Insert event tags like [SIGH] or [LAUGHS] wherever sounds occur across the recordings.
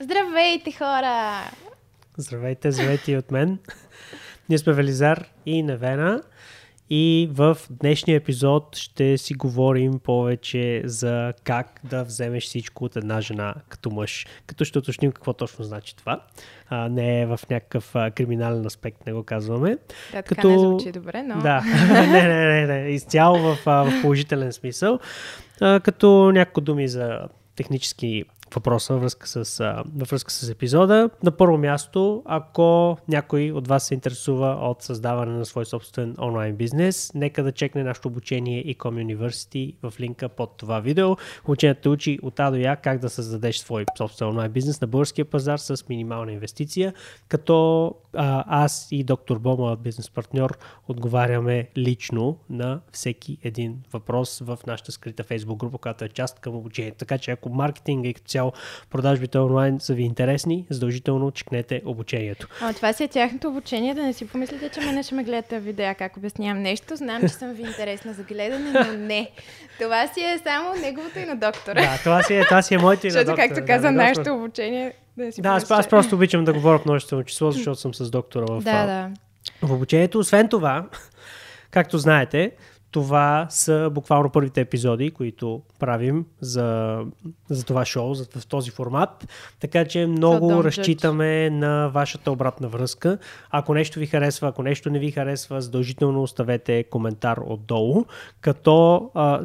Здравейте, хора! Здравейте, здравейте и от мен. Ние сме Велизар и Невена. И в днешния епизод ще си говорим повече за как да вземеш всичко от една жена като мъж. Като ще уточним какво точно значи това. А, не е в някакъв а, криминален аспект, не го казваме. Да, така като... не звучи добре, но... Да, [LAUGHS] не, не, не, не. Изцяло в, а, в положителен смисъл. А, като някои думи за технически въпроса във връзка, с, а, във връзка с епизода. На първо място, ако някой от вас се интересува от създаване на свой собствен онлайн бизнес, нека да чекне нашето обучение Ecom University в линка под това видео. Обучението учи от А до Я как да създадеш свой собствен онлайн бизнес на българския пазар с минимална инвестиция, като а, аз и доктор Бо, моят бизнес партньор, отговаряме лично на всеки един въпрос в нашата скрита Facebook група, която е част към обучението. Така че ако маркетинга и като цяло продажбите онлайн са ви интересни, задължително чекнете обучението. А, това си е тяхното обучение, да не си помислите, че мене ще ме гледате видеа как обяснявам нещо. Знам, че съм ви интересна за гледане, но не. Това си е само неговото и на доктора. Да, това си е, това си е моето и на Защото, доктора. както да, каза, го нашето обучение... Да, си Да, аз, аз просто обичам да говоря в множествено число, защото съм с доктора в, Да, да. в обучението. Освен това, както знаете, това са буквално първите епизоди, които правим за, за това шоу, за, в този формат. Така че много judge. разчитаме на вашата обратна връзка. Ако нещо ви харесва, ако нещо не ви харесва, задължително оставете коментар отдолу, като а,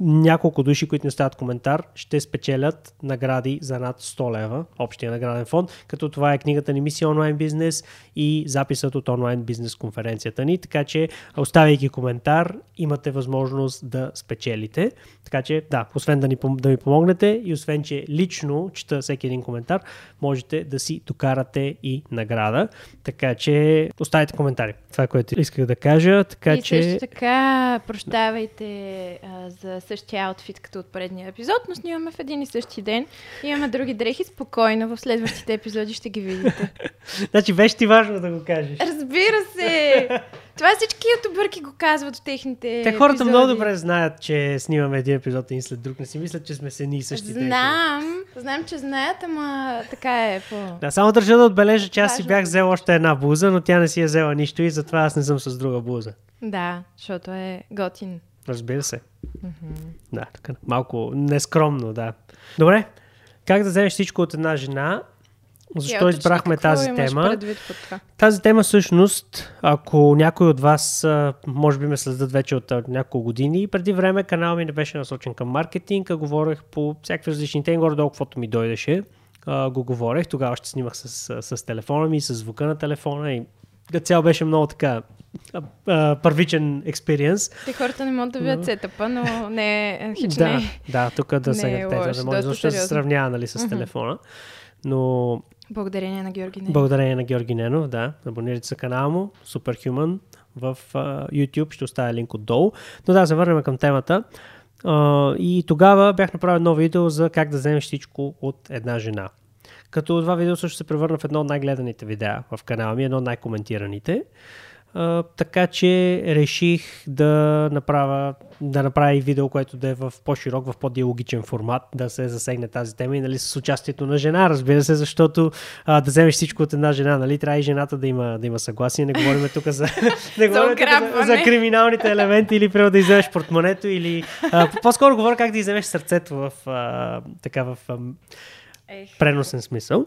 няколко души, които не стават коментар, ще спечелят награди за над 100 лева, общия награден фонд, като това е книгата ни Мисия онлайн бизнес и записът от онлайн бизнес конференцията ни, така че оставяйки коментар, имате възможност да спечелите. Така че да, освен да, ни, да ми помогнете и освен, че лично чета всеки един коментар, можете да си докарате и награда. Така че оставайте коментари. Това е което исках да кажа. Така и че... също така, прощавайте а, за същия аутфит като от предния епизод, но снимаме в един и същи ден. Имаме други дрехи, спокойно, в следващите епизоди ще ги видите. [LAUGHS] Значи беше ти важно да го кажеш. Разбира се! [LAUGHS] Това всички ютубърки го казват в техните Те хората епизоди. много добре знаят, че снимаме един епизод един след друг. Не си мислят, че сме се едни и същи. дрехи. Знам, знам, че знаят, ама така е по... Да, само държа да отбележа, че аз си бях взел още една блуза, но тя не си е взела нищо и затова аз не съм с друга блуза. Да, защото е готин. Разбира се. Да, така. Малко нескромно, да. Добре, как да вземеш всичко от една жена? Защо Я уточни, избрахме тази тема? Тази тема всъщност, ако някой от вас, може би ме следят вече от няколко години, преди време канал ми не беше насочен към маркетинг, а говорех по всякакви различни теми, горе-долу каквото ми дойдеше, а, го говорех. Тогава ще снимах с, с телефона ми, с звука на телефона и цяло беше много така а, а, първичен експириенс. Те хората не могат да видят сетъпа, но не е [LAUGHS] хич Да, не. да, тук да не се е лошо, да може да се сериозно. сравнява нали, с телефона. Но Благодарение на Георги не. Благодарение на Георги Ненов, да. Абонирайте се на канала му, Superhuman в а, YouTube, ще оставя линк отдолу. Но да, завърнем към темата. А, и тогава бях направил едно видео за как да вземеш всичко от една жена. Като това видео също се превърна в едно от най-гледаните видеа в канала ми, едно от най-коментираните. А, така че реших да направя, да направя и видео, което да е в по-широк, в по-диалогичен формат, да се засегне тази тема и нали, с участието на жена, разбира се, защото а, да вземеш всичко от една жена, нали, трябва и жената да има, да има съгласие. Не говорим тук за, [LAUGHS] не говорим тук за, за криминалните елементи или примерно да изземеш портмонето или а, по-скоро говоря как да изземеш сърцето в, а, така, в а, преносен смисъл.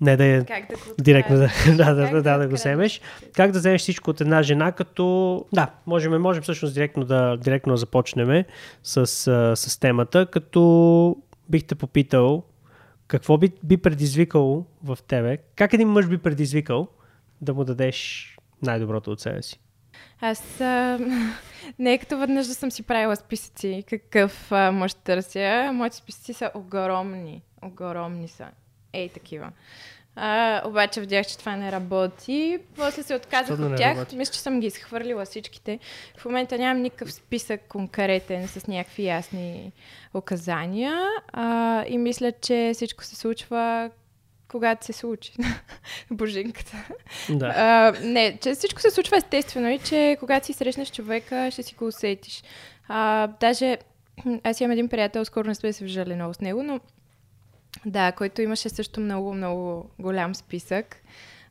Не да е как да директно да, [LAUGHS] да, да, да, да, да го вземеш. Как да вземеш всичко от една жена, като... Да, можем, можем всъщност директно да, директно да започнем с, с темата, като бих те попитал какво би, би предизвикало в тебе, как един мъж би предизвикал да му дадеш най-доброто от себе си? Аз а, не е като веднъж да съм си правила списъци какъв а, мъж търся. Моите списъци са огромни. Огромни са. Ей, такива. А, обаче видях, че това не работи. После се отказах от тях. работи? Мисля, че съм ги изхвърлила всичките. В момента нямам никакъв списък конкретен с някакви ясни указания. А, и мисля, че всичко се случва когато се случи. [LAUGHS] Божинката. Да. А, не, че всичко се случва естествено и че когато си срещнеш човека, ще си го усетиш. А, даже аз имам един приятел, скоро не сме се виждали много с него, но Да, който имаше също много, много голям списък.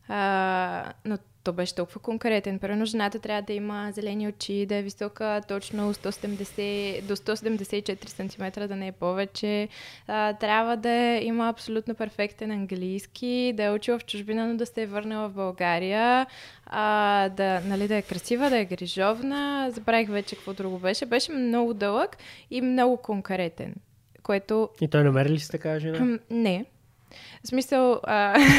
А, но то беше толкова конкретен. Първо, жената трябва да има зелени очи, да е висока точно 170, до 174 см, да не е повече. А, трябва да има абсолютно перфектен английски, да е учила в чужбина, но да се е върнала в България, а, да, нали, да е красива, да е грижовна. Забравих вече какво друго беше. Беше много дълъг и много конкретен. Което... И той намери ли си така жена? Не. В смисъл... А... [LAUGHS]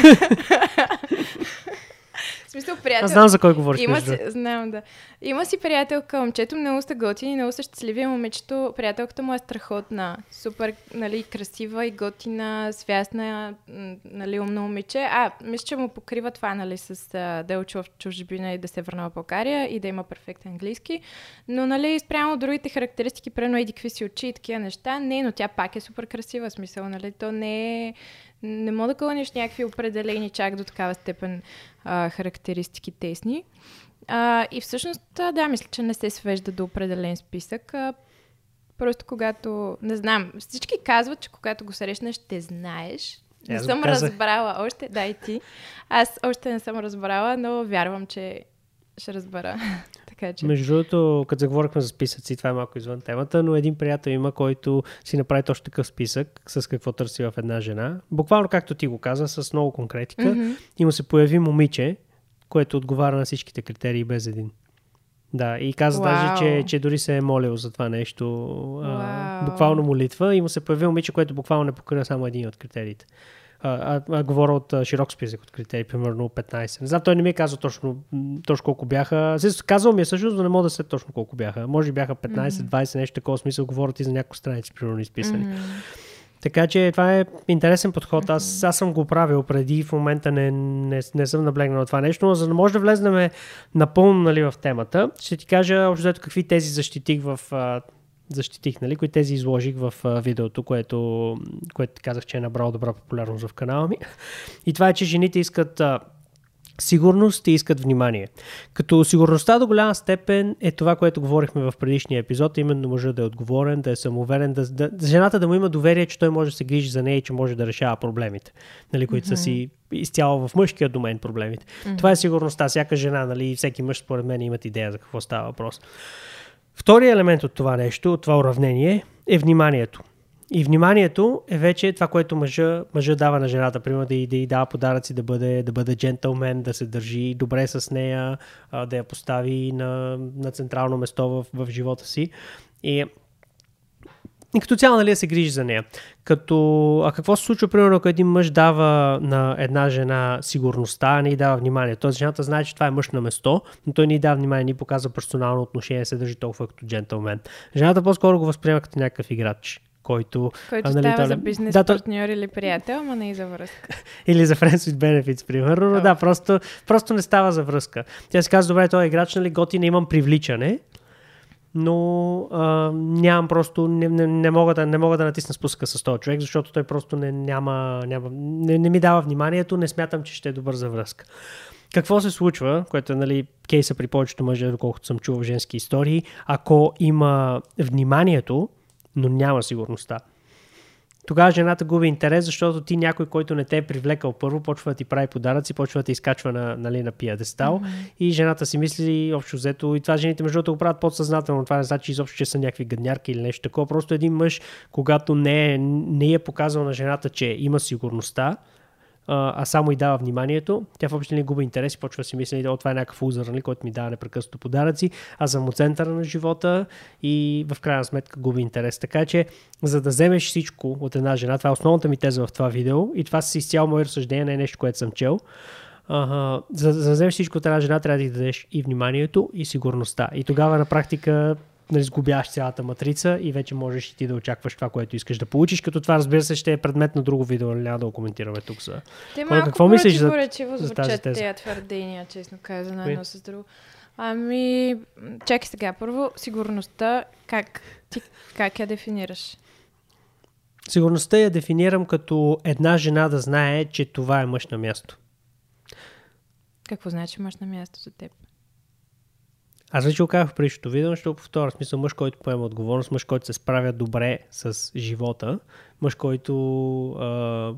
смисъл, приятел. Аз знам за кой говориш. Има си, знам, да. Има си приятелка, момчето много са готини, много са щастливи. Момичето, приятелката му е страхотна. Супер, нали, красива и готина, свясна, нали, умно момиче. А, мисля, че му покрива това, нали, с а, да е в чужбина и да се върна в България и да има перфектен английски. Но, нали, спрямо другите характеристики, прено еди какви си очи и такива неща, не, но тя пак е супер красива, смисъл, нали, то не е не мога да кълнеш някакви определени чак до такава степен а, характеристики тесни. А, и всъщност, да, мисля, че не се свежда до определен списък. А, просто когато, не знам, всички казват, че когато го срещнеш, ще знаеш. Не съм казах. разбрала още, да и ти. Аз още не съм разбрала, но вярвам, че ще разбера. [LAUGHS] така че... Между другото, като заговорихме за списъци, това е малко извън темата, но един приятел има, който си направи точно такъв списък с какво търси в една жена. Буквално както ти го каза, с много конкретика. Mm-hmm. И му се появи момиче, което отговаря на всичките критерии без един. Да, и каза wow. даже, че, че дори се е молил за това нещо. Wow. А, буквално молитва и му се появи момиче, което буквално не покрива само един от критериите а, а, а говоря от а, широк списък от критерии, примерно 15. Не знам, той не ми е казал точно, точно колко бяха. Казал ми е всъщност, но не мога да се точно колко бяха. Може би бяха 15, mm-hmm. 20, нещо такова смисъл. Говорят и за няколко страници, примерно изписани. Mm-hmm. Така че това е интересен подход. Аз, аз съм го правил преди, в момента не, не, не съм наблегнал на това нещо, но за да може да влезнем напълно нали, в темата, ще ти кажа общо какви тези защитих в защитих, нали, които тези изложих в а, видеото, което, което казах, че е набрал добра популярност в канала ми. И това е, че жените искат а, сигурност и искат внимание. Като сигурността до голяма степен е това, което говорихме в предишния епизод, именно мъжа да е отговорен, да е самоуверен, да, да, жената да му има доверие, че той може да се грижи за нея и че може да решава проблемите, нали, които mm-hmm. са си изцяло в мъжкия домен проблемите. Mm-hmm. Това е сигурността. Всяка жена, нали, всеки мъж, според мен, имат идея за какво става въпрос. Втория елемент от това нещо, от това уравнение, е вниманието. И вниманието е вече това, което мъжа, мъжа дава на жената. Примерно да й, да й дава подаръци, да бъде, да бъде джентълмен, да се държи добре с нея, да я постави на, на централно место в, в живота си. И и като цяло, нали, се грижи за нея. Като, а какво се случва, примерно, ако един мъж дава на една жена сигурността, а не й дава внимание? Тоест, жената знае, че това е мъж на место, но той не й дава внимание, ни показва персонално отношение, се държи толкова като джентълмен. Жената по-скоро го възприема като някакъв играч който... Който а, нали, става за бизнес да, партньор или приятел, ама не и за връзка. [LAUGHS] или за Friends with Benefits, примерно. Но да, просто, просто не става за връзка. Тя си казва, добре, той е играч, нали, готин, имам привличане, но а, нямам просто, не, не, не, мога да, не мога да натисна спуска с този човек, защото той просто не, няма, няма не, не ми дава вниманието, не смятам, че ще е добър за връзка. Какво се случва, което е нали, кейса при повечето мъже, доколкото съм чувал в женски истории, ако има вниманието, но няма сигурността тогава жената губи интерес, защото ти някой, който не те е привлекал първо, почва да ти прави подаръци, почва да те изкачва на, нали, на пиадестал. Mm-hmm. и жената си мисли общо взето, и това жените между другото го правят подсъзнателно, това не значи изобщо, че са някакви гаднярки или нещо такова, просто един мъж, когато не е, не е показал на жената, че има сигурността, а само и дава вниманието, тя въобще не губи интерес и почва да си мисли, о, това е някакъв узър, нали, който ми дава непрекъснато подаръци, аз съм от центъра на живота и в крайна сметка губи интерес. Така че, за да вземеш всичко от една жена, това е основната ми теза в това видео и това си изцяло мое разсъждение, не е нещо, което съм чел. Uh, за, за да вземеш всичко от една жена, трябва да ти дадеш и вниманието, и сигурността. И тогава на практика нали, сгубяваш цялата матрица и вече можеш и ти да очакваш това, което искаш да получиш, като това разбира се ще е предмет на друго видео, нали, няма да го коментираме тук. За... Те малко какво мислиш за, за тази теза? тези твърдения, честно казано, едно с друго. Ами, чакай сега. Първо, сигурността, как, ти, как я дефинираш? Сигурността я дефинирам като една жена да знае, че това е мъж на място. Какво значи мъж на място за теб? Аз вече го казах в предишното видео, го повторя. Смисъл мъж, който поема отговорност, мъж, който се справя добре с живота, мъж, който а,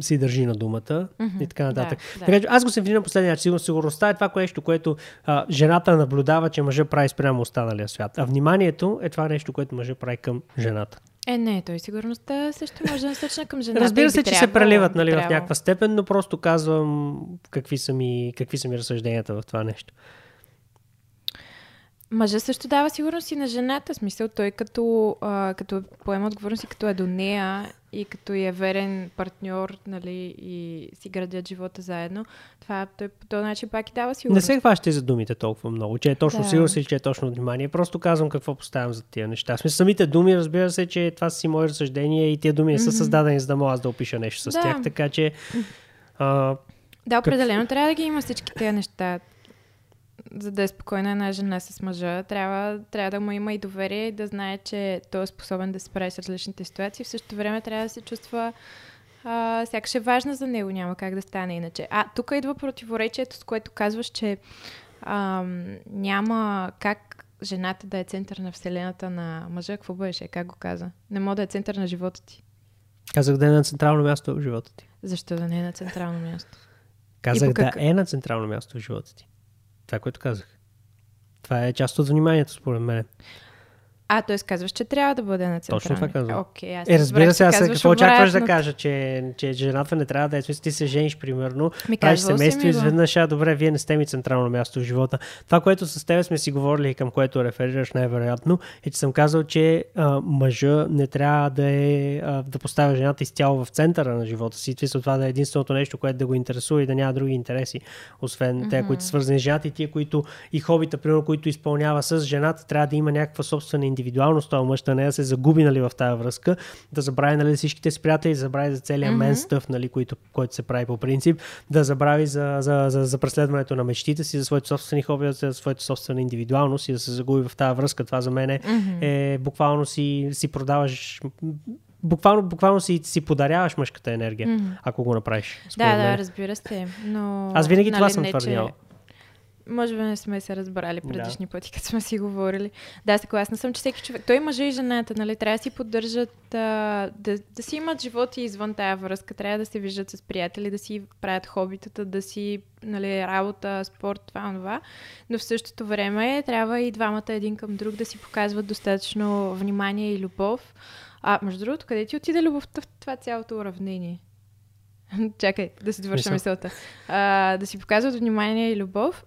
си държи на думата mm-hmm. и така нататък. Да, да. Така че аз го съм видил последния начин. Сигурността е това нещо, което а, жената наблюдава, че мъжа прави спрямо останалия свят. А вниманието е това нещо, което мъжа прави към жената. Е, не, той сигурността също може да насочна към жената. Разбира се, че трябвало, се преливат нали, в някаква степен, но просто казвам какви са, ми, какви са ми разсъжденията в това нещо. Мъжа също дава сигурност и на жената. Смисъл, той като, а, като поема отговорност и като е до нея и като е верен партньор, нали, и си градят живота заедно, това той по този начин пак и дава сигурност. Не се хващате за думите толкова много, че е точно да. сигурност или че е точно внимание. Просто казвам какво поставям за тия неща. Смисъл, самите думи, разбира се, че това са си мои разсъждения и тия думи не са създадени за да мога аз да опиша нещо с да. тях, така че... А, да, определено как... трябва да ги има всички тези неща за да е спокойна една жена с мъжа, трябва, трябва да му има и доверие и да знае, че той е способен да се справи с различните ситуации. В същото време трябва да се чувства а, сякаш е важна за него, няма как да стане иначе. А, тук идва противоречието, с което казваш, че а, няма как жената да е център на вселената на мъжа. Какво беше? Как го каза? Не мога да е център на живота ти. Казах да е на централно място в живота ти. Защо да не е на централно място? Казах как... да е на централно място в живота ти. Това, което казах. Това е част от вниманието, според мен. А, т.е. казваш, че трябва да бъде на централния. Точно това казвам. Okay, аз е, разбира се, аз какво очакваш да кажа, че, че жената не трябва да е. Ти се жениш, примерно, ми правиш семейство и изведнъж, а добре, вие не сте ми централно място в живота. Това, което с теб сме си говорили и към което реферираш най-вероятно, е, че съм казал, че а, мъжа не трябва да, е, а, да поставя жената изцяло в центъра на живота си. Това да е единственото нещо, което да го интересува и да няма други интереси, освен mm-hmm. те, които са свързани с жената и тия, които и хобита, примерно, които изпълнява с жената, трябва да има някаква собствена индивидуалност, този мъж, да не да се загуби нали, в тази връзка, да забрави нали, всичките си приятели, да забрави за целия mm-hmm. мен стъв, нали, който, който се прави по принцип, да забрави за, за, за, за преследването на мечтите си, за своите собствени хоби, за своята собствена индивидуалност и да се загуби в тази връзка. Това за мен е, mm-hmm. е буквално си, си продаваш буквално, буквално си, си подаряваш мъжката енергия, mm-hmm. ако го направиш. Да, да, разбира се. Но, Аз винаги нали, това съм твърдял. Че може би не сме се разбрали предишни да. пъти, като сме си говорили. Да, съгласна съм, че всеки човек, той мъжа и жената, нали, трябва да си поддържат, а, да, да си имат животи извън тая връзка, трябва да се виждат с приятели, да си правят хобитата, да си, нали, работа, спорт, това, това. Но в същото време трябва и двамата един към друг да си показват достатъчно внимание и любов. А, между другото, къде ти отиде любовта в това цялото уравнение? [LAUGHS] Чакай, да си довърша мисълта. А, да си показват внимание и любов,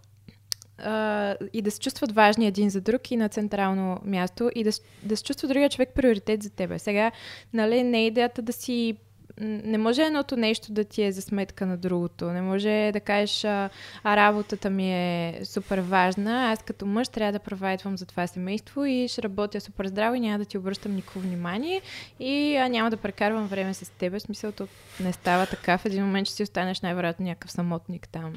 И да се чувстват важни един за друг и на централно място и да, да се чувства другия човек приоритет за тебе. Сега, нали, не е идеята да си не може едното нещо да ти е за сметка на другото. Не може да кажеш, а, а работата ми е супер важна, аз като мъж трябва да провайдвам за това семейство и ще работя супер здраво и няма да ти обръщам никакво внимание и а, няма да прекарвам време с теб. В смисъл, не става така. В един момент ще си останеш най-вероятно някакъв самотник там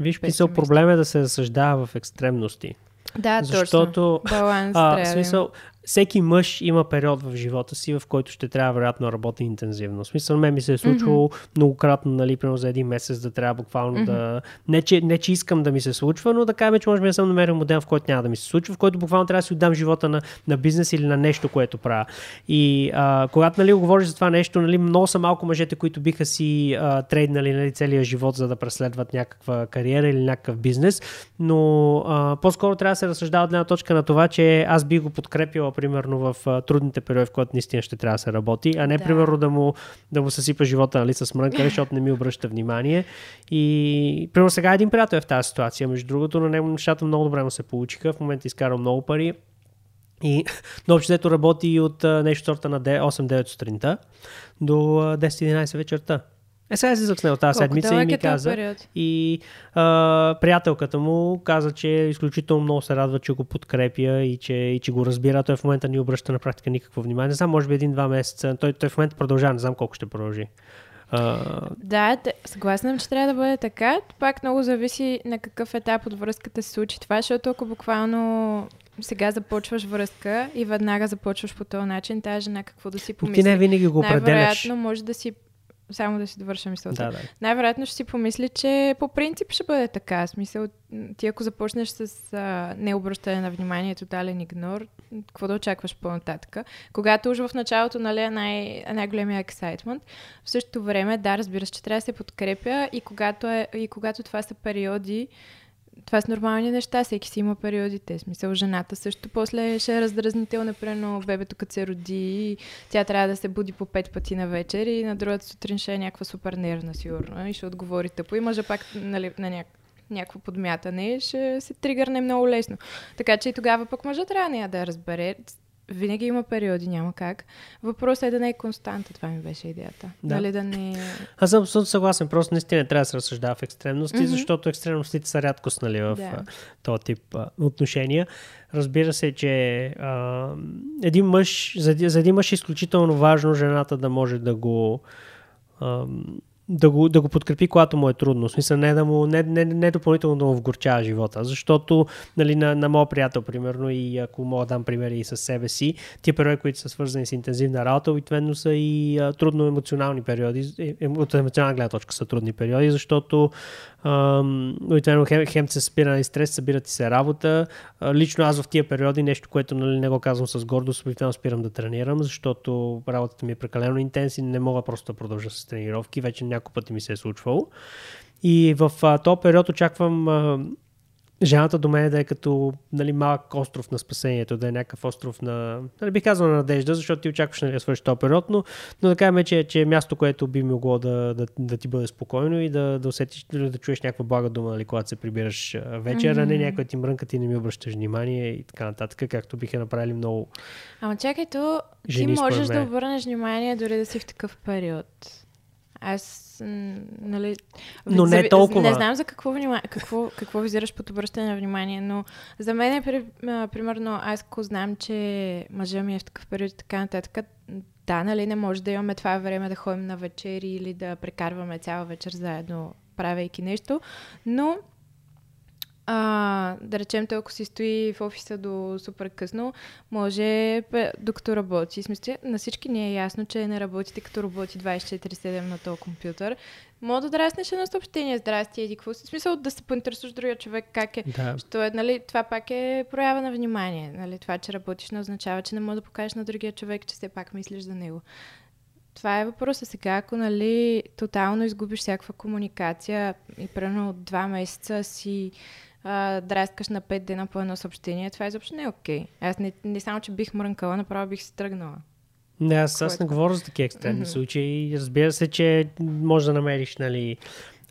Виж, писал проблем е да се разсъждава в екстремности. Да, Защото, точно. Баланс а, смисъл, всеки мъж има период в живота си, в който ще трябва вероятно да работи интензивно. В смисъл, мен ми се е случвало mm-hmm. многократно, нали, примерно за един месец да трябва буквално mm-hmm. да... Не че, не, че искам да ми се случва, но да кажем, че може би не съм намерил модел, в който няма да ми се случва, в който буквално трябва да си отдам живота на, на бизнес или на нещо, което правя. И а, когато нали, говориш за това нещо, нали, много са малко мъжете, които биха си а, трейднали нали, целия живот, за да преследват някаква кариера или някакъв бизнес, но а, по-скоро трябва да се разсъждава от една точка на това, че аз би го подкрепила примерно в трудните периоди, в които наистина ще трябва да се работи, а не да. примерно да му, да му съсипа живота нали, с мрънка, [LAUGHS] защото не ми обръща внимание. И примерно сега един приятел е в тази ситуация. Между другото, на него нещата много добре му се получиха. В момента изкарал много пари. И [LAUGHS] на общото работи от нещо сорта на 8-9 сутринта до 10-11 вечерта. Е, сега си закснел тази седмица и ми е каза. Период? И а, приятелката му каза, че изключително много се радва, че го подкрепя и че, и че го разбира. Той в момента ни обръща на практика никакво внимание. Не знам, може би един-два месеца. Той, той в момента продължава, не знам колко ще продължи. Uh... Да, съгласна съм, че трябва да бъде така. Пак много зависи на какъв етап от връзката се случи това, защото ако буквално сега започваш връзка и веднага започваш по този начин, тази жена какво да си помисли. Ти не винаги го определяш. Най-вероятно може да си само да си довърша мисълта. Да, да. Най-вероятно ще си помисли, че по принцип ще бъде така. Смисъл, ти ако започнеш с а, необръщане на внимание, тотален игнор, какво да очакваш по-нататък? Когато уж в началото нали, е най- най-големия ексайтмент, в същото време, да, разбира се, че трябва да се подкрепя и когато, е, и когато това са периоди, това са нормални неща, всеки си има периодите. Смисъл, жената също после ще е раздразнител, например, бебето като се роди, и тя трябва да се буди по пет пъти на вечер и на другата сутрин ще е някаква супер нервна, сигурно, и ще отговори тъпо. И може пак нали, на няк... някакво подмятане, ще се тригърне много лесно. Така че и тогава пък мъжът трябва да я разбере винаги има периоди, няма как. Въпросът е да не е константа, това ми беше идеята. Да. Нали да не... Аз съм абсолютно съгласен. Просто наистина трябва да се разсъждава в екстремности, Мгм. защото екстремностите са рядкост нали, в Да. този тип а, отношения. Разбира се, че а, един мъж, за, за един мъж е изключително важно жената да може да го а, да го, да го подкрепи, когато му е трудно. В смисъл, не, да му, не, не, не допълнително да му вгорчава живота. Защото нали, на, на моят приятел, примерно, и ако мога да дам примери и с себе си, тия периоди, които са свързани с интензивна работа, обикновено са и а, трудно емоционални периоди. Е, е, От емоционална гледна точка са трудни периоди, защото обикновено хем, хем се спира и стрес, събира ти се работа. А, лично аз в тия периоди, нещо, което нали, не го казвам с гордост, обикновено спирам да тренирам, защото работата ми е прекалено интенс и не мога просто да продължа с тренировки. Вече няколко пъти ми се е случвало. И в а, този период очаквам а, жената до мен да е като нали, малък остров на спасението, да е някакъв остров на, нали, бих казал на надежда, защото ти очакваш нали, да свърши този период, но, но да кажем, че, че е място, което би могло да, да, да ти бъде спокойно и да, да усетиш, да, да чуеш някаква блага дума, нали, когато се прибираш вечер, а не някой ти мрънка, ти не ми обръщаш внимание и така нататък, както биха направили много. Ама чакай, то ти можеш да обърнеш внимание дори да си в такъв период. Аз, нали... Но не зави- толкова. Не знам за какво, внима... какво, какво визираш под обръщане на внимание, но за мен е, при, а, примерно, аз ако знам, че мъжа ми е в такъв период и така нататък, да, нали, не може да имаме това време да ходим на вечери или да прекарваме цяла вечер заедно, правейки нещо, но а, да речем, той ако си стои в офиса до супер късно, може, докато работи. В Смисъл, на всички ни е ясно, че не работите като работи 24-7 на този компютър. Мога да драснеш едно съобщение, здрасти, еди какво си. В Смисъл да се поинтересуваш другия човек как е. Да. Що е, нали, това пак е проява на внимание. Нали, това, че работиш, не означава, че не може да покажеш на другия човек, че все пак мислиш за него. Това е въпросът сега, ако нали, тотално изгубиш всякаква комуникация и примерно от два месеца си а, драскаш на пет дена по едно съобщение, това изобщо не е окей. Аз не, не само, че бих мрънкала, направо бих се тръгнала. Не, аз, аз не говоря за такива екстремни Мгм. случаи. Разбира се, че може да намериш нали,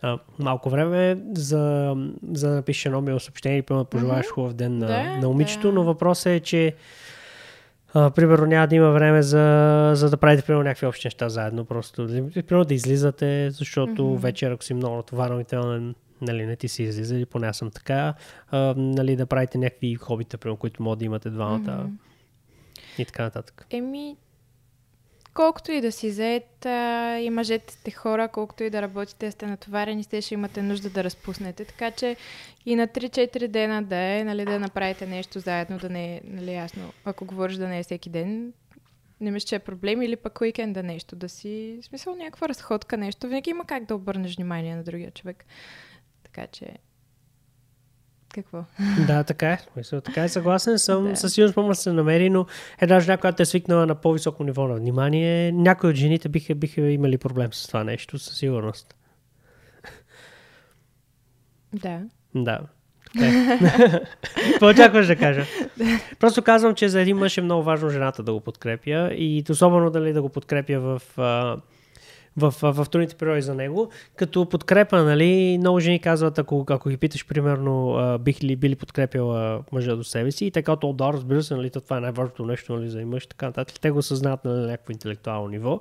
а, малко време за, за да напишеш едно мило съобщение и пълно пожелаеш Мгм. хубав ден на, Да, на момичето, да. но въпросът е, че а, примерно няма да има време за, за да правите примерно някакви общи неща заедно. Просто примерно да излизате, защото Мгм. вечер, ако си много натоварен и нали, не ти си излиза, или поне аз съм така, а, нали, да правите някакви хобита, примерно, които могат да имате двамата Мгм. и така нататък. Еми, колкото и да си заед, а, и мъжете сте хора, колкото и да работите, сте натоварени, сте ще имате нужда да разпуснете. Така че и на 3-4 дена да е, нали, да направите нещо заедно, да не е, нали, ясно, ако говориш да не е всеки ден, не мисля, че е проблем, или пък уикенда нещо, да си, в смисъл някаква разходка, нещо. Винаги има как да обърнеш внимание на другия човек. Така че, какво? Да, така е. Мисля, така е. Съгласен съм. Да. Със сигурност да се намери, но една жена, която е свикнала на по-високо ниво на внимание, някои от жените биха, биха имали проблем с това нещо, със сигурност. Да. Да. Е. [LAUGHS] Какво очакваш да кажа? Просто казвам, че за един мъж е много важно жената да го подкрепя и особено дали да го подкрепя в, в, в, трудните периоди за него. Като подкрепа, нали, много жени казват, ако, ако ги питаш, примерно, бих ли били подкрепила мъжа до себе си и така, то да, разбира се, нали, то това е най-важното нещо нали, за мъж, така нататък. Те го съзнават нали, на някакво интелектуално ниво.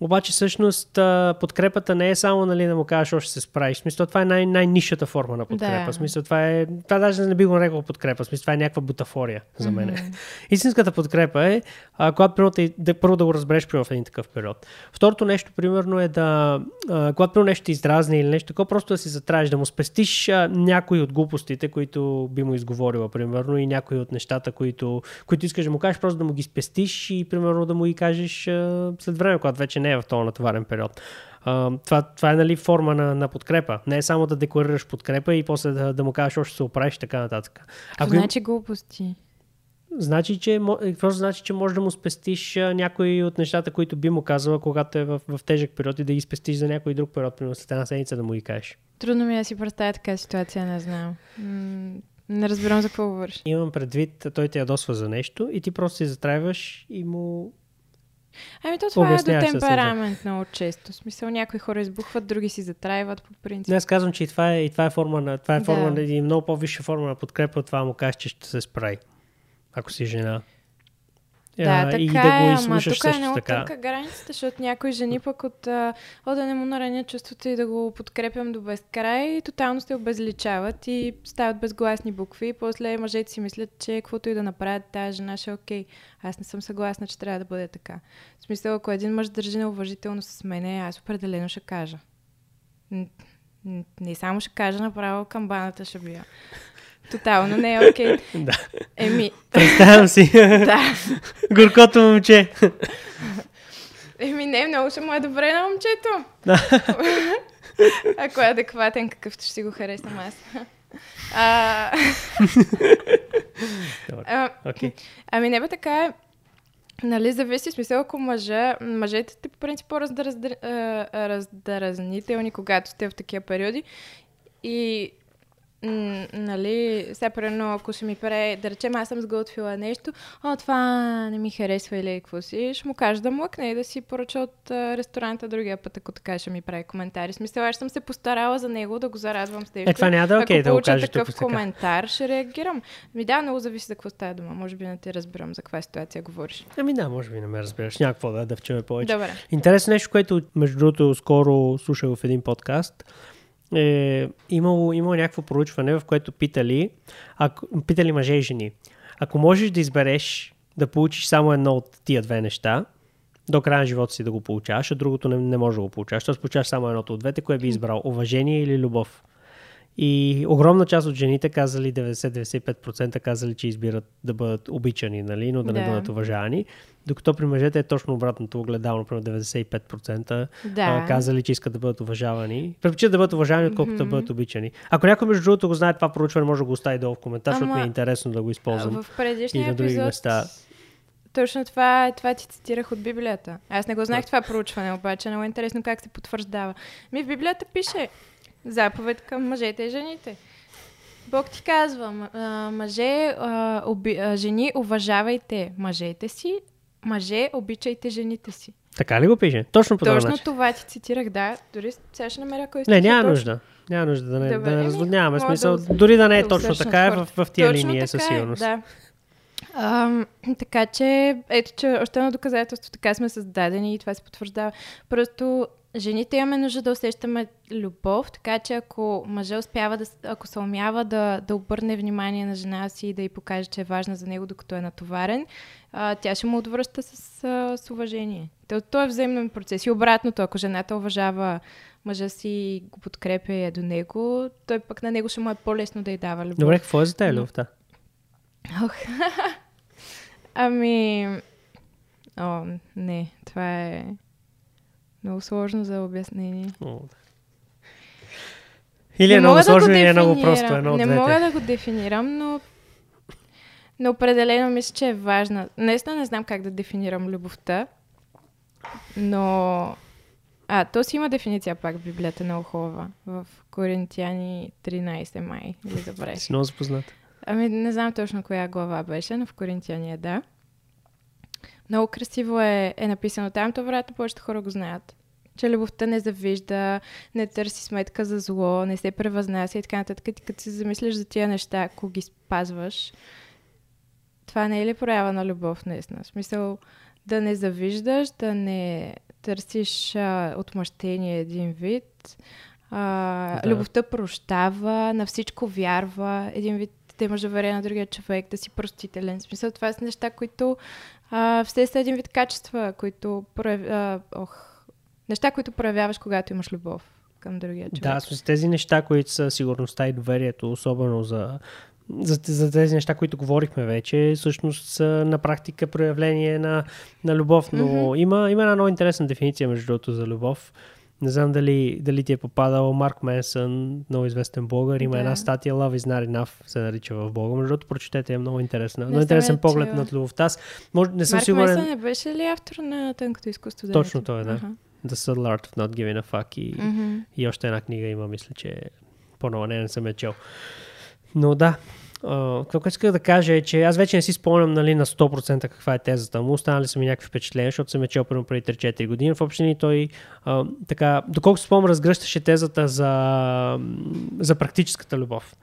Обаче всъщност подкрепата не е само нали, да му кажеш, още се справиш. Смисъл, това е най- най-нишата форма на подкрепа. Да. Смисъл, това е. Това даже не би го нарекал подкрепа. Смисъл, това е някаква бутафория за мен. Мгм. [LAUGHS] Истинската подкрепа е, а, когато примерно, да, първо да го разбереш примерно, в един такъв период. Второто нещо, примерно, е да, а, когато нещо ти издразни или нещо такова, просто да си затраеш, да му спестиш а, някои от глупостите, които би му изговорила, примерно, и някои от нещата, които, които искаш да му кажеш, просто да му ги спестиш и, примерно, да му ги кажеш а, след време, когато вече не е в този натоварен период. Uh, това, това е нали, форма на, на подкрепа. Не е само да декларираш подкрепа и после да, да му кажеш още се оправиш и така нататък. Ако значи глупости? Значи, че, просто значи, че можеш да му спестиш някои от нещата, които би му казала, когато е в, в тежък период и да ги спестиш за някой друг период, примерно след една седмица да му ги кажеш. Трудно ми е да си представя така ситуация, не знам. не разбирам за какво говориш. Имам предвид, той те ядосва за нещо и ти просто си затрайваш и му Ами то това е до темперамент много често. В смисъл някои хора избухват, други си затрайват по принцип. Не, аз казвам, че и това е, и това е форма на, това е форма да. на и много по-висша форма на подкрепа от това му кажеш, че ще се справи ако си жена. Да, така и да го е, ама тук е много така. тънка границата, защото някои жени пък от о, да не му нараня чувството и да го подкрепям до безкрай и тотално се обезличават и стават безгласни букви и после мъжете си мислят, че каквото и да направят, тази жена ще е окей. Аз не съм съгласна, че трябва да бъде така. В смисъл, ако един мъж държи неуважително с мене, аз определено ще кажа. Не само ще кажа, направо камбаната ще бия. Тотално не е [LAUGHS] окей. Okay. да. Еми. Представям си. [LAUGHS] да. Горкото момче. Еми не, много ще му е добре на момчето. Да. [LAUGHS] Ако е адекватен, какъвто ще си го харесам аз. А... а, okay. Ами не бе така е. Нали, зависи смисъл, ако мъжа, мъжете сте по принцип по-раздразнителни, когато сте в такива периоди. И м- нали, сега примерно, ако ще ми прави, да речем, аз съм сготвила нещо, о, това не ми харесва или какво си, ще му кажа да млъкне и да си поръча от а, ресторанта другия път, ако така ще ми прави коментари. Смисъл, аз съм се постарала за него да го зарадвам с нещо. Е, това няма да е окей okay, да го кажа такъв коментар, ще реагирам. Ми да, много зависи за какво става дума. Може би не те разбирам за каква ситуация говориш. Ами да, може би не ме разбираш. Някакво да, да вчеме повече. Добре. Интересно нещо, което между другото скоро слушах в един подкаст е имало, имало някакво проучване, в което питали, ако, питали мъже и жени. Ако можеш да избереш да получиш само едно от тия две неща, до края на живота си да го получаваш, а другото не, не може да го получаваш. Тоест получаваш само едното от двете, кое би избрал? Уважение или любов? И огромна част от жените казали, 90-95% казали, че избират да бъдат обичани, нали, но да, да не бъдат уважавани. Докато при мъжете е точно обратното огледало, например 95% да. казали, че искат да бъдат уважавани. Предпочитат да бъдат уважавани, отколкото mm-hmm. да бъдат обичани. Ако някой между другото го знае това проучване, може да го остави долу в коментар, Ама... защото ми е интересно да го използвам. В предишния и на други епизод... места. Точно това, това ти цитирах от Библията. Аз не го знаех това проучване, обаче много интересно как се потвърждава. Ми в Библията пише, Заповед към мъжете и жените. Бог ти казва, мъже, оби, жени, уважавайте мъжете си, мъже, обичайте жените си. Така ли го пише? Точно по Точно това ти цитирах, да. Дори сега ще намеря кой Не, няма точно. нужда. Няма нужда да не, Добре, да не разводняваме. Смисъл, да, дори да не е да точно така, е в, в тия точно линия със е, сигурност. Да. А, [CLEARS THROAT] така че, ето, че още едно доказателство, така сме създадени и това се потвърждава. Просто жените имаме нужда да усещаме любов, така че ако мъжа успява да, ако се умява да, да обърне внимание на жена си и да й покаже, че е важна за него, докато е натоварен, а, тя ще му отвръща с, а, с уважение. То, то е взаимен процес. И обратното, ако жената уважава мъжа си и го подкрепя и е до него, той пък на него ще му е по-лесно да й дава любов. Добре, какво е за тази любовта? Ох. [LAUGHS] ами... О, не, това е... Много сложно за обяснение. О, да. Или е много сложно, да или е много просто. Едно не мога да го дефинирам, но но определено мисля, че е важна. Наистина не знам как да дефинирам любовта, но... А, то си има дефиниция пак в Библията много хубава. В Коринтияни 13 май. Или добре. Си много запознат. Ами не знам точно коя глава беше, но в Коринтияни е да. Много красиво е, е написано там, то вероятно повечето хора го знаят. Че любовта не завижда, не търси сметка за зло, не се превъзнася и така нататък. И като се замислиш за тия неща, ако ги спазваш, това не е ли проява на любов, наистина? В смисъл да не завиждаш, да не търсиш а, отмъщение един вид. А, да. Любовта прощава, на всичко вярва, един вид да имаш доверие на другия човек, да си простителен. В смисъл това са неща, които а, все са един вид качества, които прояв... а, ох, Неща, които проявяваш, когато имаш любов към другия човек. Да, с тези неща, които са сигурността и доверието, особено за, за, за тези неща, които говорихме вече, всъщност са на практика проявление на, на любов. Но mm-hmm. има, има една много интересна дефиниция, между другото, за любов. Не знам дали, дали ти е попадал Марк Менсън, много известен блогър. Има да. една статия Love is not enough, се нарича в блога. Между другото, прочетете, е много интересна. Много интересен поглед чула. над любовта. Аз може, не съм Марк сигурен... Менсън не беше ли автор на тънкото изкуство? Точно той, е, да. Uh-huh. The Subtle Art of Not Giving a Fuck и, mm-hmm. и още една книга има, мисля, че по-нова, не, не съм я чел. Но да, Uh, какво исках да кажа е, че аз вече не си спомням нали, на 100% каква е тезата му. Останали са ми някакви впечатления, защото съм я чел преди 3-4 години. В общини той, uh, така, доколко се спомням, разгръщаше тезата за, за практическата любов.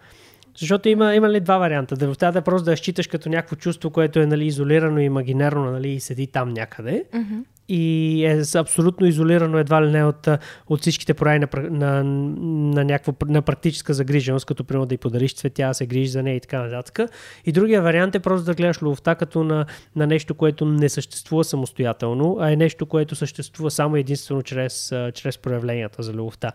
Защото има, има ли два варианта. Да е просто да я считаш като някакво чувство, което е нали, изолирано, имагинерно нали, и седи там някъде. Mm-hmm и е абсолютно изолирано едва ли не от, от всичките прояви на, на, на, някаква, на практическа загриженост, като примерно да й подариш цветя, да се грижи за нея и така нататък. И другия вариант е просто да гледаш любовта като на, на нещо, което не съществува самостоятелно, а е нещо, което съществува само единствено чрез, чрез проявленията за любовта.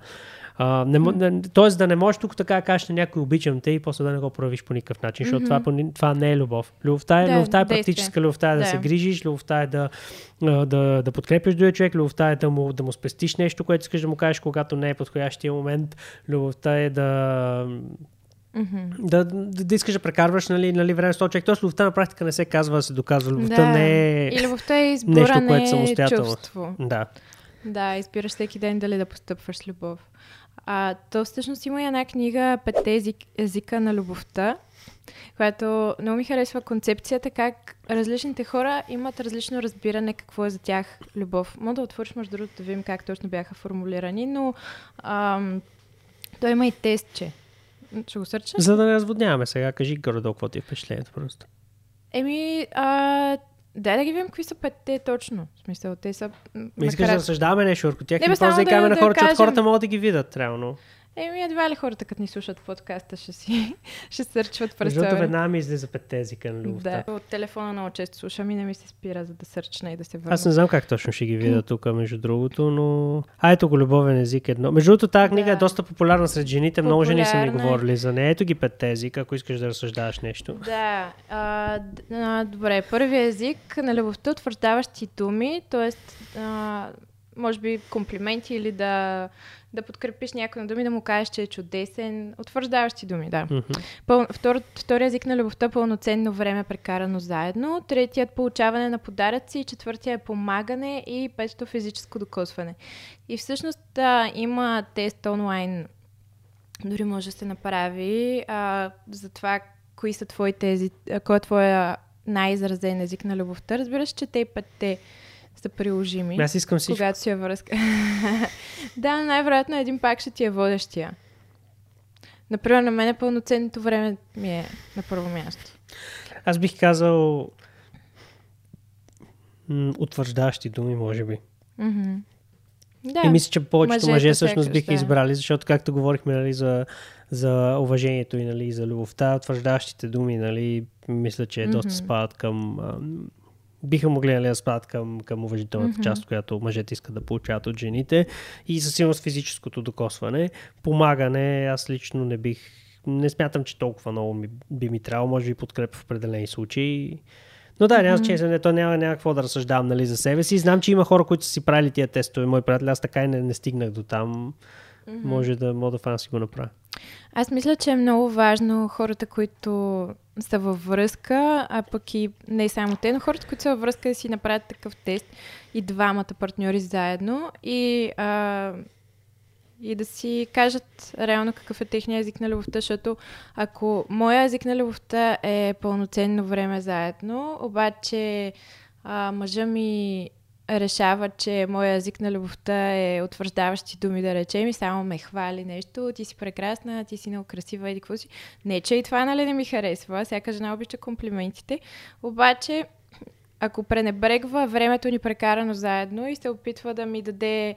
А, не, mm. Тоест да не можеш тук така да кажеш на някой обичам те и после да не го проявиш по никакъв начин, защото mm-hmm. това, това не е любов. Любовта е, да, любовта е практическа, любовта е да, да се грижиш, любовта е да, да, да подкрепиш другия човек, любовта е да му, да му спестиш нещо, което искаш да му кажеш, когато не е подходящия момент. Любовта е да Mm-hmm. Да, да, да искаш да прекарваш нали, нали, време с този човек. Тоест, любовта на практика не се казва се доказва. Любовта да. не е. И любовта е избора, нещо, което е самостоятелно. Чувство. Да. Да, избираш всеки ден дали да постъпваш с любов. А, то всъщност има и една книга Петте език, езика на любовта, която много ми харесва концепцията как различните хора имат различно разбиране какво е за тях любов. Мога да отвориш, между другото, да видим как точно бяха формулирани, но ам, той има и тестче. Ще го сърча? За да не разводняваме сега, кажи горе-долу какво ти е впечатлението просто. Еми, а, Дай да ги видим какви са петте точно. В смисъл, те са... Искаш да разсъждаваме нещо върху тях не, и просто да, да, на хората, да кажем... хората могат да ги видят, реално. Еми, едва ли хората, като ни слушат подкаста, ще си [LAUGHS] ще сърчват през Защото веднага ми излиза петте езика на любовта. Да, от телефона много често слушам и не ми се спира, за да сърчна и да се върна. Аз не знам как точно ще ги видя тук, между другото, но... А, ето го, любовен език едно. Между другото, тази книга е да. е доста популярна сред жените. Популярна. Много жени са ми говорили за нея. Ето ги петте езика, ако искаш да разсъждаваш нещо. Да. А, а, добре, първият език на любовта, утвърждаващи думи, т.е. може би комплименти или да да подкрепиш някой на думи, да му кажеш, че е чудесен. Утвърждаващи думи, да. Mm-hmm. Пъл... Втор... Втори език на любовта пълноценно време прекарано заедно. Третият получаване на подаръци. Четвъртия е помагане. И петото физическо докосване. И всъщност да, има тест онлайн. Дори може да се направи а, за това, кои са твоите език, кой е твоя най-изразен език на любовта. Разбираш, че те петте са приложими. Аз искам всичко. Когато си е връзка. [LAUGHS] да, най-вероятно един пак ще ти е водещия. Например, на мен пълноценното време ми е на първо място. Аз бих казал м- утвърждаващи думи, може би. Mm-hmm. Да. И мисля, че повечето мъже всъщност биха да. избрали, защото както говорихме нали, за, за уважението и нали, за любовта, утвърждаващите думи, нали, мисля, че mm-hmm. доста спадат към биха могли нали, да спадат към, към уважителната mm-hmm. част, която мъжете искат да получават от жените. И със сигурност физическото докосване. Помагане, аз лично не бих не смятам, че толкова много ми, би ми трябвало, може би подкрепа в определени случаи. Но да, няма mm-hmm. че то няма, няма какво да разсъждавам нали, за себе си. Знам, че има хора, които са си правили тия тестове. Мои приятели, аз така и не, не стигнах до там. Mm-hmm. Може да мога да фана си го направя. Аз мисля, че е много важно хората, които са във връзка, а пък и не само те, но хората, които са във връзка да си направят такъв тест и двамата партньори заедно и, а, и да си кажат реално какъв е техния език на любовта, защото ако моя език на любовта е пълноценно време заедно, обаче а, мъжа ми решава, че моя език на любовта е утвърждаващи думи, да речем, и само ме хвали нещо, ти си прекрасна, ти си много красива, и какво си. Не, че и това нали не ми харесва, всяка жена обича комплиментите, обаче ако пренебрегва времето ни прекарано заедно и се опитва да ми даде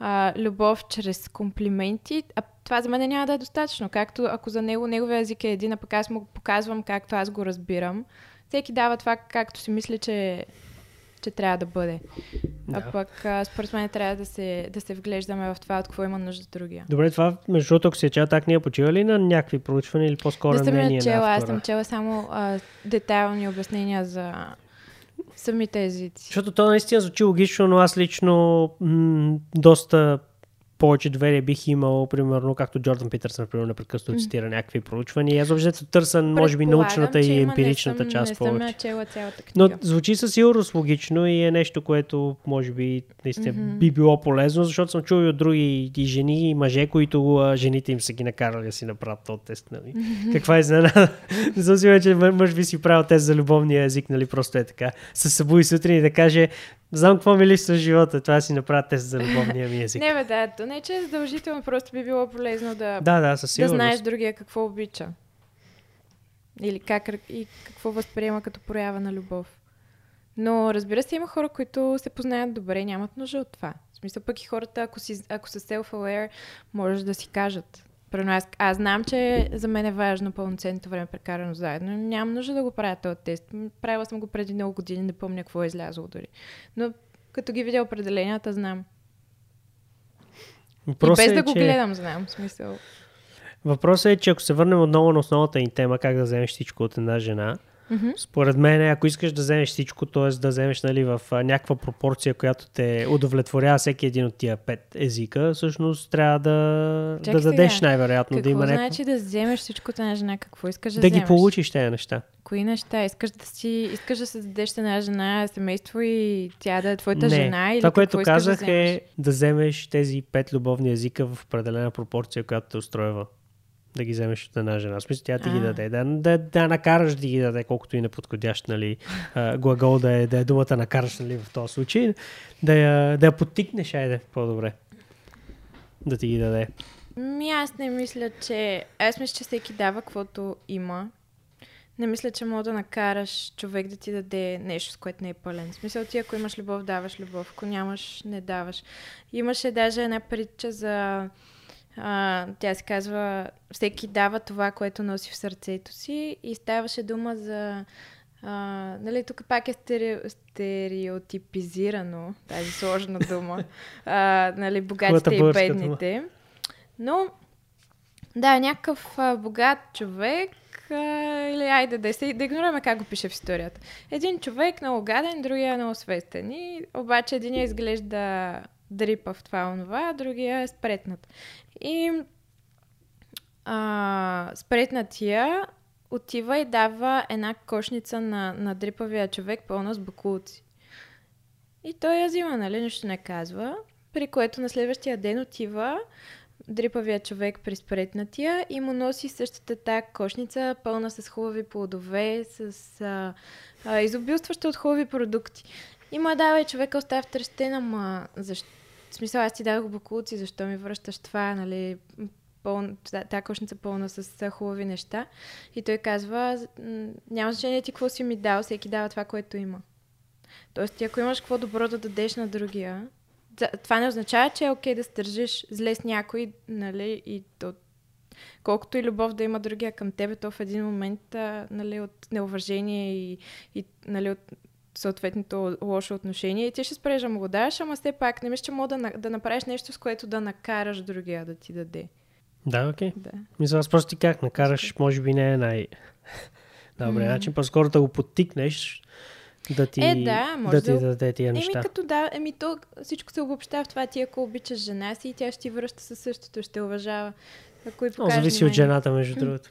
а, любов чрез комплименти, а това за мен няма да е достатъчно. Както ако за него неговия език е един, а пък аз му показвам както аз го разбирам. Всеки дава това, както си мисля, че че трябва да бъде. Да. А пък, а, според мен, трябва да се, да се вглеждаме в това, от какво има нужда другия. Добре, това, между другото, ако се чела так, ние почива ли на някакви проучвания или по-скоро съм мнение чела, на аз автора? съм чела само а, детайлни обяснения за самите езици. Защото то наистина звучи логично, но аз лично м- доста повече доверие бих имал, примерно, както Джордан Питърсън, например, непрекъснато цитира някакви проучвания. Аз въобще търся, може би, научната и емпиричната част не съм я повече. чела цялата Но звучи със сигурност логично и е нещо, което може би наистина Мгм. би било полезно, защото съм и от други и жени и мъже, които а, жените им са ги накарали да си направят този тест. Нали? Каква е изненада? [LAUGHS] Не съм сигурен, че мъ- мъж би си правил тест за любовния език, нали? Просто е така. Се събуди сутрин и да каже, знам какво ми липсва в живота, това си направя тест за любовния ми език. Не, бе, да, то не че е задължително, просто би било полезно да, Да, да, със да знаеш другия какво обича. Или как и какво възприема като проява на любов. Но разбира се, има хора, които се познаят добре, нямат нужда от това. В смисъл пък и хората, ако, си, ако са self-aware, може да си кажат. Примерно аз, аз знам, че за мен е важно пълноценното време прекарано заедно. Нямам нужда да го правя този тест. Правила съм го преди много години, не помня какво е излязло дори. Но като ги видя определенията, знам. Въпросът и без е, да го че- гледам, знам. В смисъл. Въпросът е, че ако се върнем отново на основната ни тема, как да вземеш всичко от една жена, Мгм. Според мен, ако искаш да вземеш всичко, т.е. да вземеш нали, в някаква пропорция, която те удовлетворява всеки един от тия пет езика, всъщност трябва да, Чакай да дадеш сега. най-вероятно Какво да има значи да вземеш всичко от една жена? Какво искаш да, да ги вземеш? получиш тези неща. Кои неща? Искаш да си, искаш да създадеш една жена, семейство и тя да е твоята Не, жена или това, което казах да вземеш? е да вземеш тези пет любовни езика в определена пропорция, която те устройва. Да ги вземеш от една жена. В смисъл, тя ти ги даде. Да, да, да накараш да ги даде, колкото и неподходящ, нали, глагол да е, да е думата накараш, нали, в този случай. Да я, да я подтикнеш, айде, по-добре. Да ти ги даде. Ми аз не мисля, че... Аз мисля, че всеки дава каквото има. Не мисля, че мога да накараш човек да ти даде нещо, с което не е пълен. В смисъл ти, ако имаш любов, даваш любов. Ако нямаш, не даваш. Имаше даже една притча за... А, тя се казва всеки дава това, което носи в сърцето си и ставаше дума за... А, нали, тук пак е стереотипизирано тази сложна дума. [LAUGHS] А, нали, богатите и дума. бедните. Но, да, някакъв а, богат човек, или айде да, се, да игнорираме как го пише в историята. Един човек много гаден, другия много свестен. И обаче един изглежда дрипа в това онова, а другия е спретнат. И а, спретнатия отива и дава една кошница на, на дрипавия човек пълна с бакулци. И той я взима, нали, нищо не казва, при което на следващия ден отива дрипавия човек при спретнатия и му носи същата тази кошница, пълна с хубави плодове, с а, а, изобилстваща от хубави продукти. И му дава и човека остава втрещен, ама защо? В смисъл, аз ти дадох бакулци, защо ми връщаш това, нали? Пълна, тази кошница пълна с хубави неща. И той казва, «М, няма значение ти какво си ми дал, всеки дава това, което има. Тоест, ти ако имаш какво добро да дадеш на другия, това не означава, че е окей да се държиш зле с някой, нали, и то, колкото и любов да има другия към тебе, то в един момент, нали, от неуважение и, и нали, от съответното лошо отношение, и ти ще спреш да му го даваш, ама все пак не мисля, че мога да, да направиш нещо, с което да накараш другия да ти даде. Да, окей. Да. Мисля, аз просто ти как накараш, може би не е най... [LAUGHS] Добре, М. начин по-скоро да го подтикнеш да ти, Е, да, може да ти да- даде тия Еми неща. като да, еми то всичко се обобщава в това, ти ако обичаш жена си, тя ще ти връща със същото, ще уважава. Ако и покажеш зависи от внимание. жената, между другото.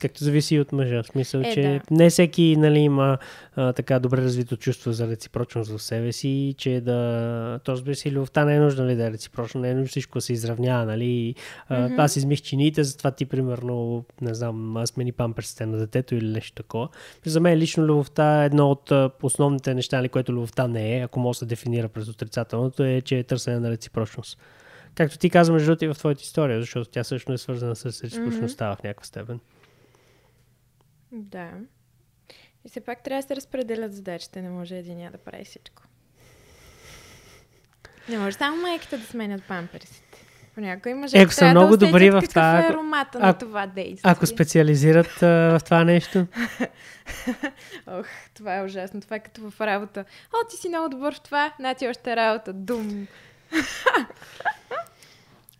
Както зависи и от мъжа. В смисъл, Е, че да. не всеки нали, има а, така добре развито чувство за реципрочност в себе си, че да... То разбира се, и любовта не е нужно нали, да е реципрочно, не е нужно всичко да се изравнява. Нали? А, Мгм. Аз измих чините, затова ти, примерно, не знам, аз смени памперсите на детето или нещо такова. За мен лично любовта е едно от основните неща, нали, което любовта не е, ако може да се дефинира през отрицателното, е, че е търсене на реципрочност. Както ти казваш, между другото, и в твоята история, защото тя също е свързана с реципрочността в някаква степен. Да. И все пак трябва да се разпределят задачите, не може един да прави всичко. Не може само майките да сменят памперсите. Понякога мъже Еко са много да добри в какъв това, е ако- аромата на ако- това действие. Ако специализират а, в това нещо. [LAUGHS] Ох, това е ужасно. Това е като в работа. О, ти си много добър в това. На ти още работа. Дум. [LAUGHS]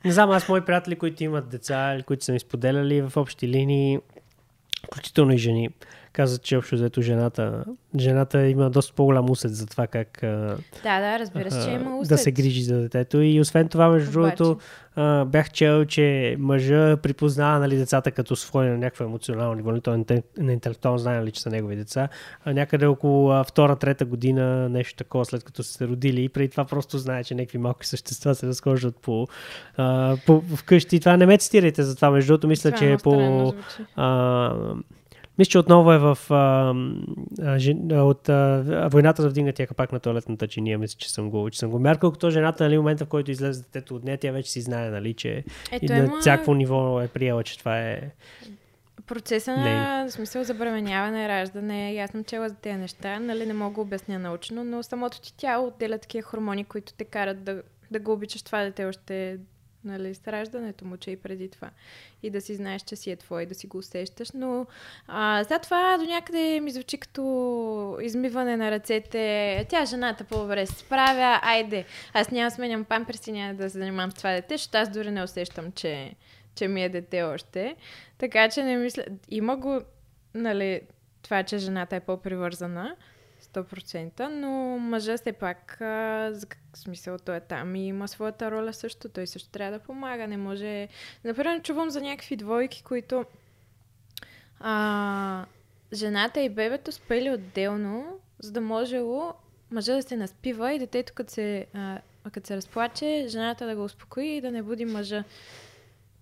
Не знам, аз мои приятели, които имат деца или които са ми споделяли в общи линии, включително и жени, казват, че общо взето жената, жената има доста по-голям усет за това как Да, да, разбира се, че има усет. да се грижи за детето. И освен това, между другото, бях чел, че мъжа припознава нали, децата като свои на някакво емоционално ниво. нали, Той не, не интелектуално знае нали, че са негови деца. А някъде около втора-трета година, нещо такова, след като са се родили. И преди това просто знае, че някакви малки същества се разхождат по, а, по вкъщи. Това не ме цитирайте за това. Между другото, мисля, Това че е странно по... А, мисля, че отново е в а, а, жен, от а, войната за вдигнатия капак на туалетната чиния. Мисля, че съм го, че съм го мяркал, като жената, нали, момента в който излезе детето от нея, тя вече си знае, нали, че Ето и на има всяко ниво е приела, че това е... процеса на в смисъл забременяване, раждане. Аз съм чела за тези неща. Нали, не мога да обясня научно, но самото ти тяло отделя такива хормони, които те карат да, да го обичаш това дете още нали, с раждането му, че и преди това. И да си знаеш, че си е твой, да си го усещаш. Но а, за това до някъде ми звучи като измиване на ръцете. Тя жената по-добре се справя. Айде, аз няма сменям памперси, няма да се занимавам с това дете, защото аз дори не усещам, че, че ми е дете още. Така че не мисля... Има го, нали, това, че жената е по-привързана, 100%, но мъжа все пак, а, за как смисъл той е там и има своята роля също. Той също трябва да помага. Не може... Например, чувам за някакви двойки, които а, жената и бебето спели отделно, за да можело мъжа да се наспива и детето като се, а, като се разплаче, жената да го успокои и да не буди мъжа.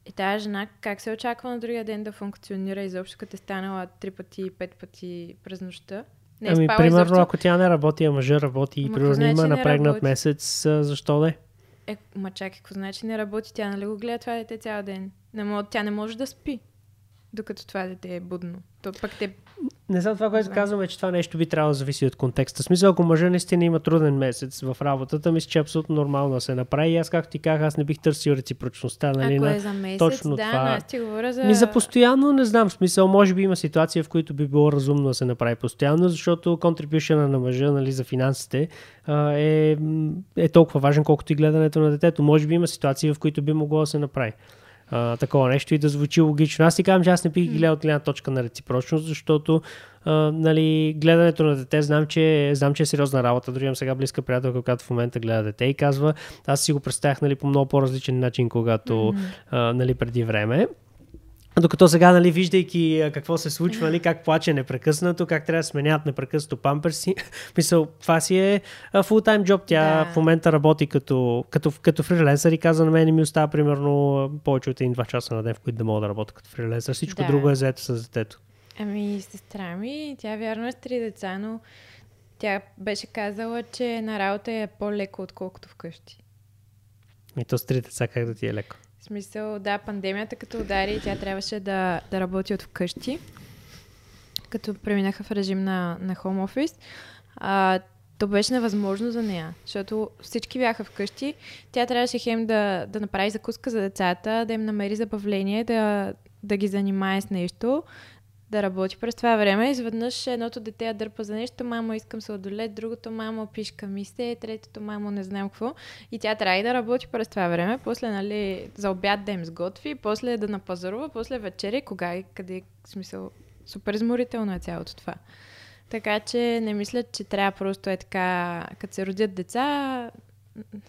И тази жена как се очаква на другия ден да функционира изобщо, като е станала три пъти, пет пъти през нощта? Не е ами, спала примерно, изобщо. ако тя не работи, а мъжа работи и примерно значи има напрегнат работи? месец, а, защо не? Е, ма чакай, какво значи не работи? Тя нали го гледа това дете цял ден? Не мога, тя не може да спи, докато това дете е будно. То пък те... Не знам, това, което казваме, че това нещо би трябвало да зависи от контекста. В смисъл, ако мъжа наистина има труден месец в работата, мисля, че е абсолютно нормално да се направи. И аз, както ти казах, аз не бих търсил реципрочността. Нали, Ако на... е за месец, точно да, това. аз ти говоря за... Ми за постоянно не знам. В смисъл, може би има ситуации, в които би било разумно да се направи постоянно, защото контрибюшена на мъжа нали, за финансите е, е толкова важен, колкото и гледането на детето. Може би има ситуации, в които би могло да се направи а, такова нещо и да звучи логично. Аз ти казвам, че аз не бих гледал от гледна точка на реципрочност, защото а, нали, гледането на дете знам че, знам, че е сериозна работа. Дори имам сега близка приятелка, която в момента гледа дете и казва, аз си го представях нали, по много по-различен начин, когато а, нали, преди време. Докато сега, нали, виждайки какво се случва, нали, как плаче непрекъснато, как трябва да сменят непрекъснато памперси, [LAUGHS] мисъл, това си е фултайм джоб. Тя Да. в момента работи като, като, като фриленсър и каза на мен и ми остава примерно повече от един-два часа на ден, в които да мога да работя като фриленсър. Всичко Да. друго е заето с детето. Ами, сестра ми, тя вярно е с три деца, но тя беше казала, че на работа е по-леко, отколкото вкъщи. И то с три деца как да ти е леко. В смисъл, да, пандемията като удари, тя трябваше да, да работи от вкъщи, като преминаха в режим на, на home office. А, то беше невъзможно за нея, защото всички бяха вкъщи. Тя трябваше хем да, да направи закуска за децата, да им намери забавление, да, да ги занимае с нещо, да работи през това време. Изведнъж едното дете я дърпа за нещо, мамо искам сладолет, другото мамо пишка ми се, третото мамо не знам какво. И тя трябва и да работи през това време, после нали, за обяд да им сготви, после да напазарува, после вечеря, кога и къде, в смисъл, супер изморително е цялото това. Така че не мисля, че трябва просто е така, като се родят деца,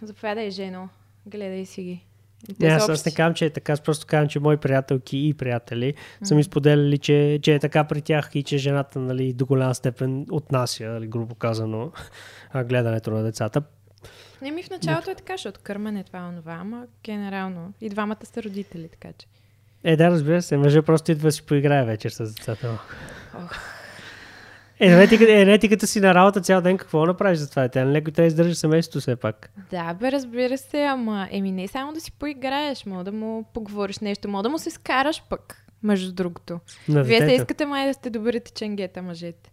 заповядай жено, гледай си ги. Те Не, аз, аз не казвам, че е така, аз просто казвам, че мои приятелки и приятели са ми споделяли, че, че е така при тях и че жената нали, до голяма степен отнася, нали, грубо казано, гледането на децата. Не ми в началото е така, защото кърмене това онова, ама генерално. И двамата са родители, така че. Е, да, разбира се, мъжа просто идва да си поиграе вечер с децата. Ох. Е, ти, е, си на работа цял ден, какво направиш за това? Тя леко трябва да издържа семейството все пак. Да, бе, разбира се, ама еми не само да си поиграеш, мога да му поговориш нещо, мога да му се скараш пък, между другото. На Вие се искате май да сте добрите ченгета, мъжете.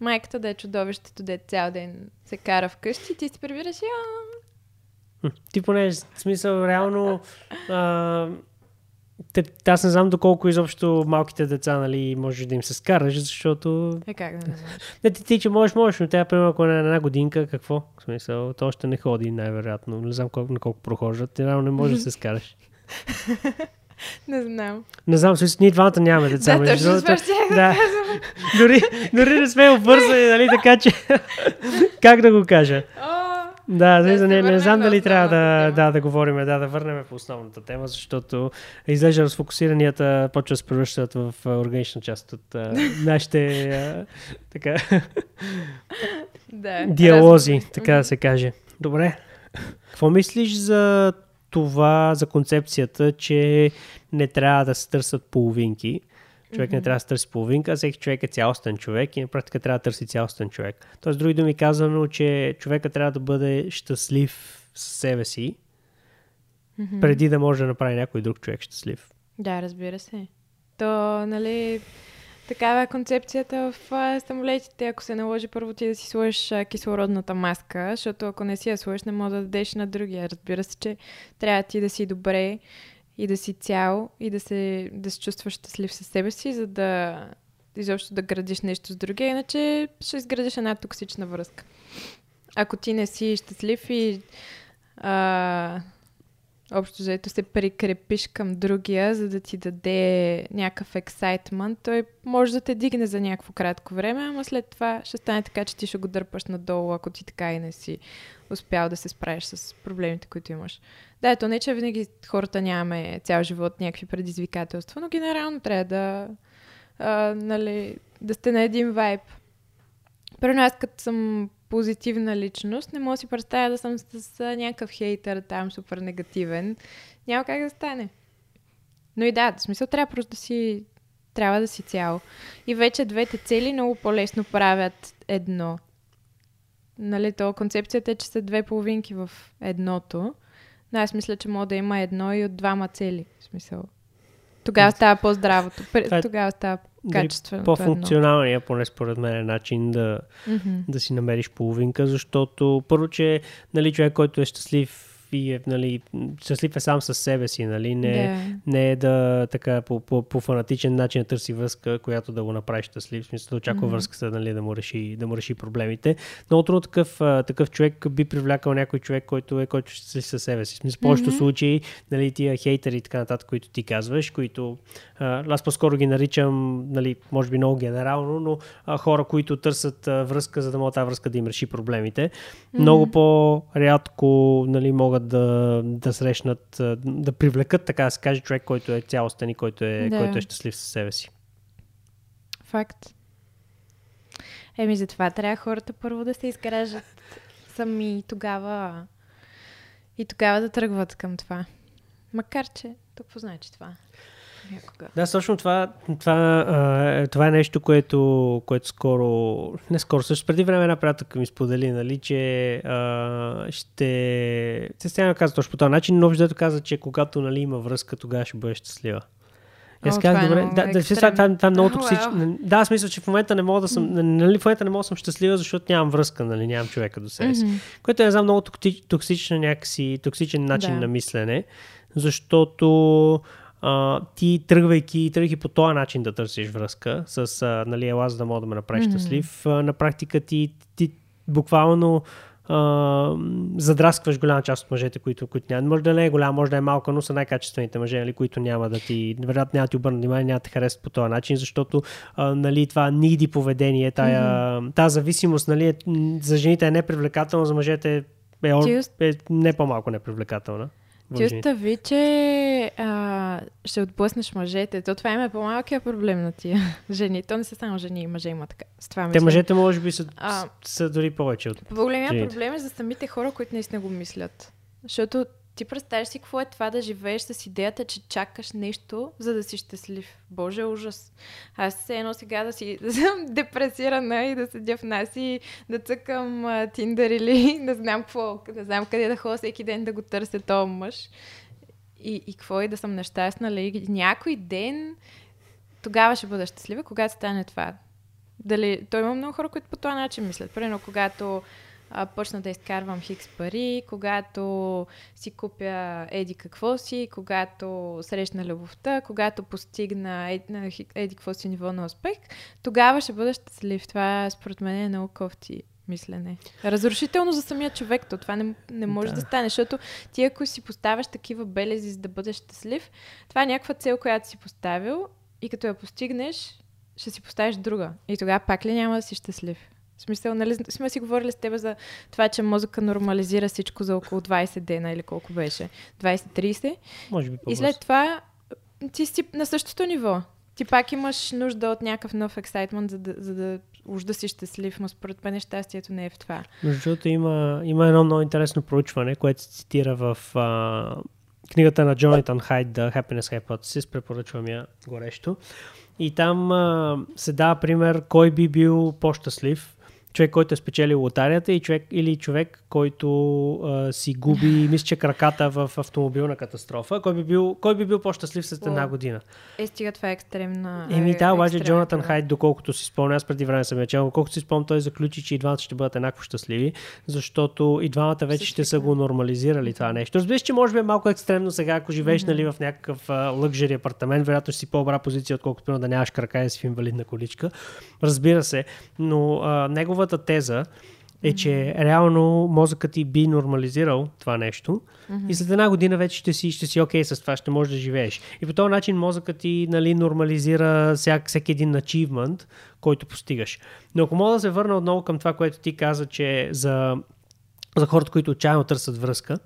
Майката да е чудовището, да е цял ден се кара вкъщи, ти си прибираш и Ти поне, в смисъл, реално, а, те, аз не знам доколко изобщо малките деца, нали, можеш да им се скараш, защото... Е как да не? Не, ти, ти, че можеш, можеш, но тя, примерно, ако е на една годинка, какво? В смисъл, то още не ходи, най-вероятно. Не знам колко, на колко прохождат. Ти реално не можеш да се [LAUGHS] скараш. Не знам. Не знам, в смисъл, ние двамата нямаме деца. Да, точно това да [LAUGHS] да. дори, дори не сме обвързани, нали, така че... [LAUGHS] как да го кажа? О, Да, Да да не, не знам на дали трябва да, да, да говорим, да, да върнем по основната тема, защото изглежда разфокусиранията почва се превръщат в органична част от а, [LAUGHS] нашите а, така, да. диалози, разговори. така да се каже. Добре. Какво мислиш за това, за концепцията, че не трябва да се търсят половинки? Човек не Мгм. трябва да се търси половинка, всеки човек е цялостен човек и на практика трябва да търси цялостен човек. Тоест, други думи казано, че човека трябва да бъде щастлив с себе си, Мгм. преди да може да направи някой друг човек щастлив. Да, разбира се. То, нали, такава е концепцията в самолетите. Ако се наложи първо ти да си сложиш кислородната маска, защото ако не си я сложиш, не може да дадеш на другия. Разбира се, че трябва ти да си добре и да си цял и да се, да се чувстваш щастлив със себе си, за да изобщо да градиш нещо с другия, иначе ще изградиш една токсична връзка. Ако ти не си щастлив и а, общо заето се прикрепиш към другия, за да ти даде някакъв ексайтмент, той може да те дигне за някакво кратко време, ама след това ще стане така, че ти ще го дърпаш надолу, ако ти така и не си успял да се справиш с проблемите, които имаш. Да, ето не, че винаги хората нямаме цял живот някакви предизвикателства, но генерално трябва да, а, нали, да сте на един вайб. Първо аз като съм позитивна личност, не мога да си представя да съм с някакъв хейтър там, супер негативен. Няма как да стане. Но и да, в смисъл трябва просто да си трябва да си цял. И вече двете цели много по-лесно правят едно. Нали, то концепцията е, че са две половинки в едното. Но аз мисля, че може да има едно и от двама цели. В смисъл. Тогава става по-здравото. Е Тогава става Дали качественото едно. По-функционалния, поне според мен, е начин да, Мгм. да си намериш половинка, защото първо, че нали, човек, който е щастлив и е, нали, щастлив е сам със себе си, нали, не, Да. не е да така по, по, по фанатичен начин да търси връзка, която да го направи щастлив, в смисъл да очаква Мгм. връзката нали, да, му реши, да му реши проблемите. Много трудно такъв, такъв човек би привлякал някой човек, който е който ще си със себе си. В смисъл, в повечето Мгм. случаи, нали, тия хейтери и така нататък, които ти казваш, които а, аз по-скоро ги наричам, нали, може би много генерално, но а, хора, които търсят а, връзка, за да могат тази връзка да им реши проблемите. Много по-рядко нали, могат да, да срещнат, да привлекат, така да се каже, човек, който е цялостен и който е, Да. който е щастлив със себе си. Факт. Еми, затова трябва хората първо да се изграждат сами и тогава и тогава да тръгват към това. Макар, че какво значи това? Някога. Да, точно това, това, а, е- това е нещо, което, което скоро, не скоро, също преди време една приятелка ми сподели, нали, че а, ще... Се стяна каза точно по този начин, но общо каза, че когато нали, има връзка, тогава ще бъде щастлива. Аз казах, е добре, да, да, това, това, това е много токсично. Да, аз мисля, че в момента не мога да съм, нали, в момента не мога да съм щастлива, защото нямам връзка, нали, нямам човека до себе си. Мгм. Което е, не знам, много токсична някакси, токсичен начин Да. на мислене, защото а, ти тръгвайки, тръгвайки по този начин да търсиш връзка с, а, нали, ела, за да мога да ме направиш Мгм. щастлив, а, на практика ти, ти буквално а, задраскваш голяма част от мъжете, които, които няма. Може да не е голяма, може да е малка, но са най-качествените мъже, нали, които няма да ти, вероятно няма да ти обърнат внимание, няма да те харесат по този начин, защото а, нали, това ниди поведение, тая, тая зависимост нали, е, за жените е непривлекателно, за мъжете е, е, е не по-малко непривлекателна. Ти остави, че а, ще отблъснеш мъжете. То това им е по-малкия проблем на тия [LAUGHS] жени. То не са само жени, и мъже има така. С това Те мъжете може би са, А. са дори повече от По-големия проблем е за самите хора, които наистина го мислят. Защото ти представяш си какво е това да живееш с идеята, че чакаш нещо, за да си щастлив. Боже, ужас. Аз се едно сега да си да [LAUGHS] съм депресирана и да седя в нас и да цъкам Тиндър или [LAUGHS] не знам какво, не знам къде да ходя всеки ден да го търся този мъж. И, и какво и да съм нещастна, ли? Някой ден тогава ще бъда щастлива, когато стане това. Дали, той има много хора, които по този начин мислят. Примерно, когато а, почна да изкарвам хикс пари, когато си купя еди какво си, когато срещна любовта, когато постигна еди, еди какво си ниво на успех, тогава ще бъда щастлив. Това според мен е много кофти мислене. Разрушително за самия човек, то това не, не може да. да стане, защото ти ако си поставяш такива белези за да бъдеш щастлив, това е някаква цел, която си поставил и като я постигнеш, ще си поставиш друга. И тогава пак ли няма да си щастлив? В смисъл, нали сме си говорили с теб за това, че мозъка нормализира всичко за около 20 дена или колко беше? 20-30? Може би И след това ти си на същото ниво. Ти пак имаш нужда от някакъв нов ексайтмент, за да, за да уж да си щастлив, но според мен щастието не е в това. Между другото има, има едно много интересно проучване, което се цитира в а, книгата на Джонатан Хайд, The Happiness Hypothesis, препоръчвам я горещо. И там а, се дава пример кой би бил по-щастлив човек, който е спечелил лотарията и човек, или човек, който а, си губи, [LAUGHS] мисля, че краката в автомобилна катастрофа. Кой би бил, кой би бил по-щастлив след една година? Е, стига това е екстремна. Еми, да, обаче Джонатан Хайд, доколкото си спомня, аз преди време съм я чел, колкото си спомням, той заключи, че и двамата ще бъдат еднакво щастливи, защото и двамата вече ще са го нормализирали това нещо. Разбира се, че може би е малко екстремно сега, ако живееш mm-hmm. нали, в някакъв лъкжери апартамент, вероятно ще си по-добра позиция, отколкото да нямаш крака и си в инвалидна количка. Разбира се, но а, негова неговата теза е, че реално мозъкът ти би нормализирал това нещо mm-hmm. и след една година вече ще си, ще си окей okay с това, ще можеш да живееш. И по този начин мозъкът ти нали, нормализира всяк, всеки един achievement, който постигаш. Но ако мога да се върна отново към това, което ти каза, че за, за хората, които отчаяно търсят връзка,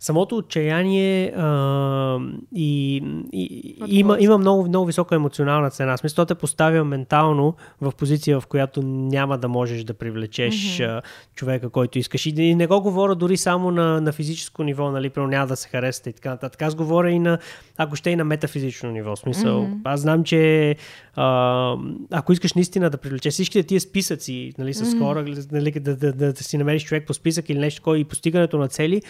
самото отчаяние а, и, и, има, има много, много висока емоционална цена. Смисъл, те поставя ментално в позиция, в която няма да можеш да привлечеш mm-hmm. човека, който искаш. И, и не го говоря дори само на, на физическо ниво, нали, прямо няма да се харесате и така нататък. Аз говоря и на, ако ще и на метафизично ниво. Смисъл, mm-hmm. аз знам, че а, ако искаш наистина да привлечеш всичките тия списъци нали, с mm-hmm. хора, нали, да, да, да, да, да си намериш човек по списък или нещо, кой и постигането на цели,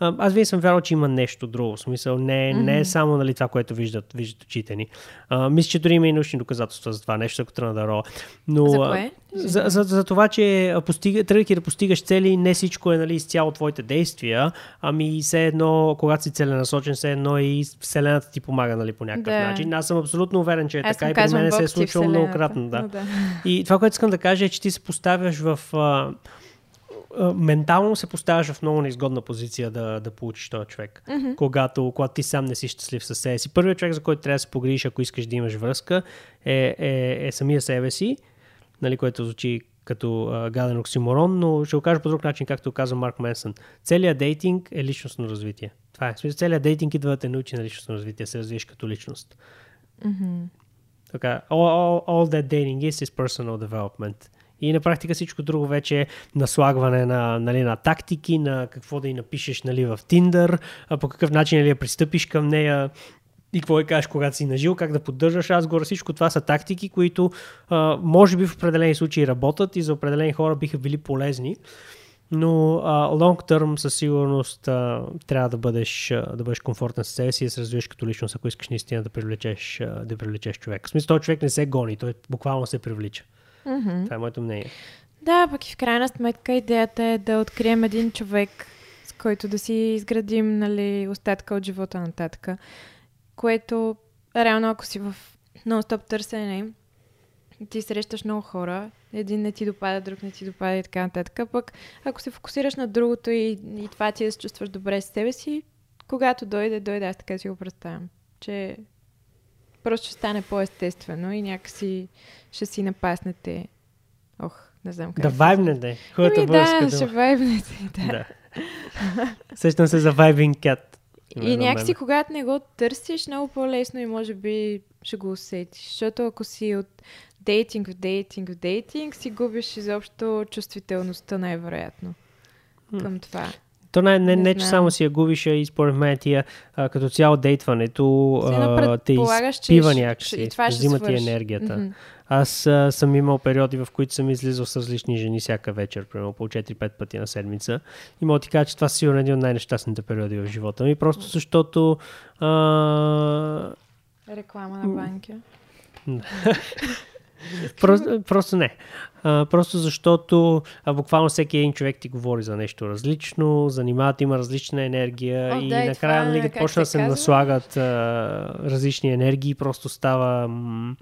аз винаги съм вярвал, че има нещо друго. В смисъл, не, mm-hmm. не е само нали, това, което виждат, виждат очите ни. А, мисля, че дори има и научни доказателства за това нещо, ако тръгна да роя. Но, за кое? За, за, за това, че постига, тръгвайки да постигаш цели, не всичко е нали, изцяло твоите действия, ами все едно, когато си целенасочен, все едно и Вселената ти помага нали, по някакъв да. начин. Аз съм абсолютно уверен, че е Аз така и при мен се е случило многократно. Да. да. И това, което искам да кажа е, че ти се поставяш в ментално се поставяш в много неизгодна позиция да, да получиш този човек. Mm-hmm. Когато, когато ти сам не си щастлив със себе си. Първият човек, за който трябва да се погрижиш, ако искаш да имаш връзка, е, е, е самия себе си, нали, което звучи като а, гаден оксиморон, но ще го кажа по друг начин, както каза Марк Менсън. Целият дейтинг е личностно развитие. Това е. Смисъл, целият дейтинг идва да те научи на личностно развитие, се развиеш като личност. Mm-hmm. Така, all, all, all that dating is is personal development. И на практика всичко друго вече е наслагване на, нали, на тактики, на какво да й напишеш нали, в Tinder, по какъв начин нали, я пристъпиш към нея, и какво да кажеш, когато си нажил, как да поддържаш разговора. Всичко това са тактики, които а, може би в определени случаи работят и за определени хора биха били полезни. Но а, long term със сигурност а, трябва да бъдеш, а, да бъдеш комфортен с себе си и да се развиеш като личност, ако искаш наистина да привлечеш, а, да привлечеш човек. В смисъл, този човек не се гони, той буквално се привлича. Mm-hmm. Това е моето мнение. Да, пък и в крайна сметка идеята е да открием един човек, с който да си изградим нали, остатка от живота нататък. Което реално ако си в нон-стоп търсене, ти срещаш много хора, един не ти допада, друг не ти допада и така нататък. Пък ако се фокусираш на другото и, и това ти е да се чувстваш добре с себе си, когато дойде, дойде, аз така си го представям. Че просто ще стане по-естествено и някакси ще си напаснете. Ох, не знам как. Да вайбнете. Хубавата българска да, ще вайбнете, [LAUGHS] да. да. Сещам се за вайбинг кят. И някакси, когато не го търсиш, много по-лесно и може би ще го усетиш. Защото ако си от дейтинг в дейтинг в дейтинг, си губиш изобщо чувствителността най-вероятно към това. То не, не, не, не че само си я губиш, а и според мен тия а, като цяло дейтването а, те изпива някакси, взима ти енергията. Mm-hmm. Аз а, съм имал периоди, в които съм излизал с различни жени всяка вечер, примерно по 4-5 пъти на седмица. И мога ти кажа, че това е сигурно един от най-нещастните периоди в живота ми, просто защото... А... Реклама на банки. [LAUGHS] [LAUGHS] Просто, просто не. А, просто защото а, буквално всеки един човек ти говори за нещо различно, занимават има различна енергия О, и да, накрая, това, нали, почна да се се казва? наслагат а, различни енергии, просто става... М-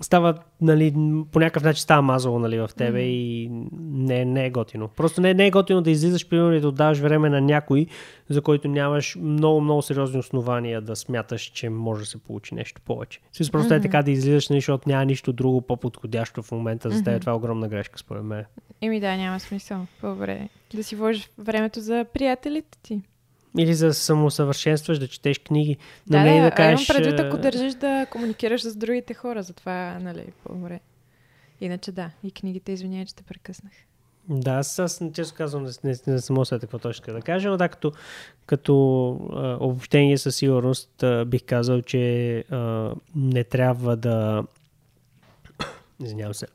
става, нали, по някакъв начин става мазало, нали, в тебе Мгм. и не, не е готино. Просто не, не е готино да излизаш, примерно, и да отдаваш време на някой, за който нямаш много, много сериозни основания да смяташ, че може да се получи нещо повече. Смисъл, просто е Мгм. така да излизаш, нали, защото няма нищо друго по-подходящо в момента за теб. Мгм. Това е огромна грешка, според мен. Еми да, няма смисъл. По-добре да си вложиш времето за приятелите ти. Или за да самосъвършенстваш, да четеш книги. Да, но не и да, да а кажеш... имам предвид, ако държиш да комуникираш с другите хора, затова, нали, по-добре. Иначе да, и книгите, извинявай, че те прекъснах. Да, аз, аз често казвам, не, не, не съм усетил какво точно да кажа, но да, като, като а, обобщение със сигурност а, бих казал, че а, не трябва да... Извинявам се.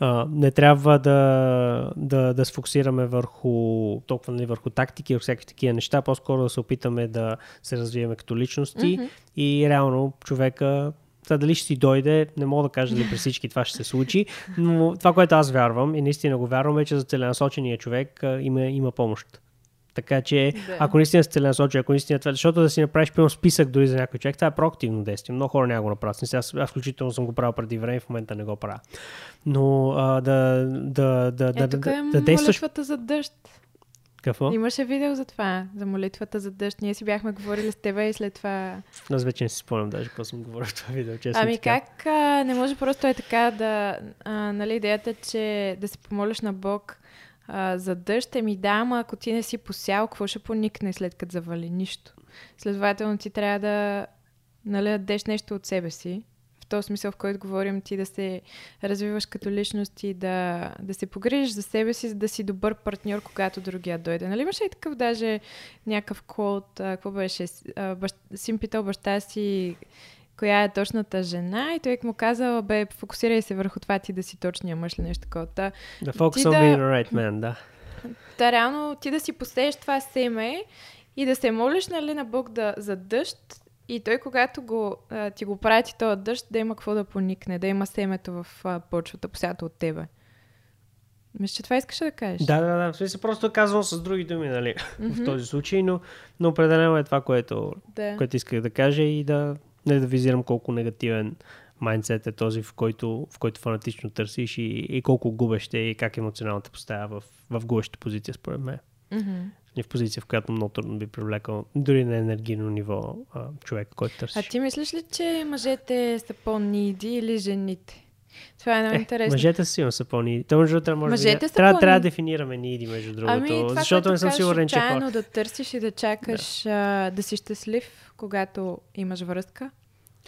А, не трябва да, да, да се фокусираме върху толкова нали, върху тактики и всякакви такива неща, по-скоро да се опитаме да се развиеме като личности Мгм. и реално човека това дали ще си дойде, не мога да кажа дали при всички това ще се случи, но това, което аз вярвам и наистина го вярвам е, че за целенасочения човек а, има, има помощ. Така че, Да. ако наистина се целенасочи, ако наистина това, защото да си направиш пълно списък дори за някой човек, това е проактивно действие. Много хора няма го направят. Аз, аз включително съм го правил преди време, в момента не го правя. Но а, да, да, да, да, Е, тук да, е да действаш... молитвата за дъжд. Какво? Имаше видео за това, за молитвата за дъжд. Ние си бяхме говорили с тебе и след това... Аз вече не си спомням даже какво съм говорил в това видео, честно Ами ти кажа. как а, не може просто е така да... А, нали, идеята, че да се помолиш на Бог а, за дъжд, еми да, ама ако ти не си посял, какво ще поникне след като завали? Нищо. Следователно ти трябва да нали, дадеш нещо от себе си. В този смисъл, в който говорим ти да се развиваш като личност и да, да се погрижиш за себе си, за да си добър партньор, когато другия дойде. Нали имаше и такъв даже някакъв код, а, какво беше, а, бащ, син питал баща си коя е точната жена и той му казал, бе, фокусирай се върху това ти да си точния мъж или нещо такова. Та, Да focus on да- being right man, да. Та реално ти да си посееш това семе и да се молиш нали, на Бог да, за дъжд и той когато го, а, ти го прати този дъжд, да има какво да поникне, да има семето в а, почвата, посято от тебе. Мисля, че това искаш да кажеш. Да, да, да. В смисъл просто казвам с други думи, нали, [LAUGHS] в Мгм. този случай, но, но определено е това, което, да. което исках да кажа и да не да визирам колко негативен майндсет е този, в който, в който фанатично търсиш и, и колко губещ е и как емоционално те поставя в, в губеща позиция, според мен. Мгм. И в позиция, в която много трудно би привлекал дори на енергийно ниво а, човек, който търсиш. А ти мислиш ли, че мъжете са по-ниди или жените? Това е много Е, интересно. Мъжете си са по-ни. То, между другото, може Мъжете би, са трябва, трябва да дефинираме ниди, между другото. Ами, това, защото не съм сигурен, че хора... да търсиш и да чакаш да, да си щастлив, когато имаш връзка.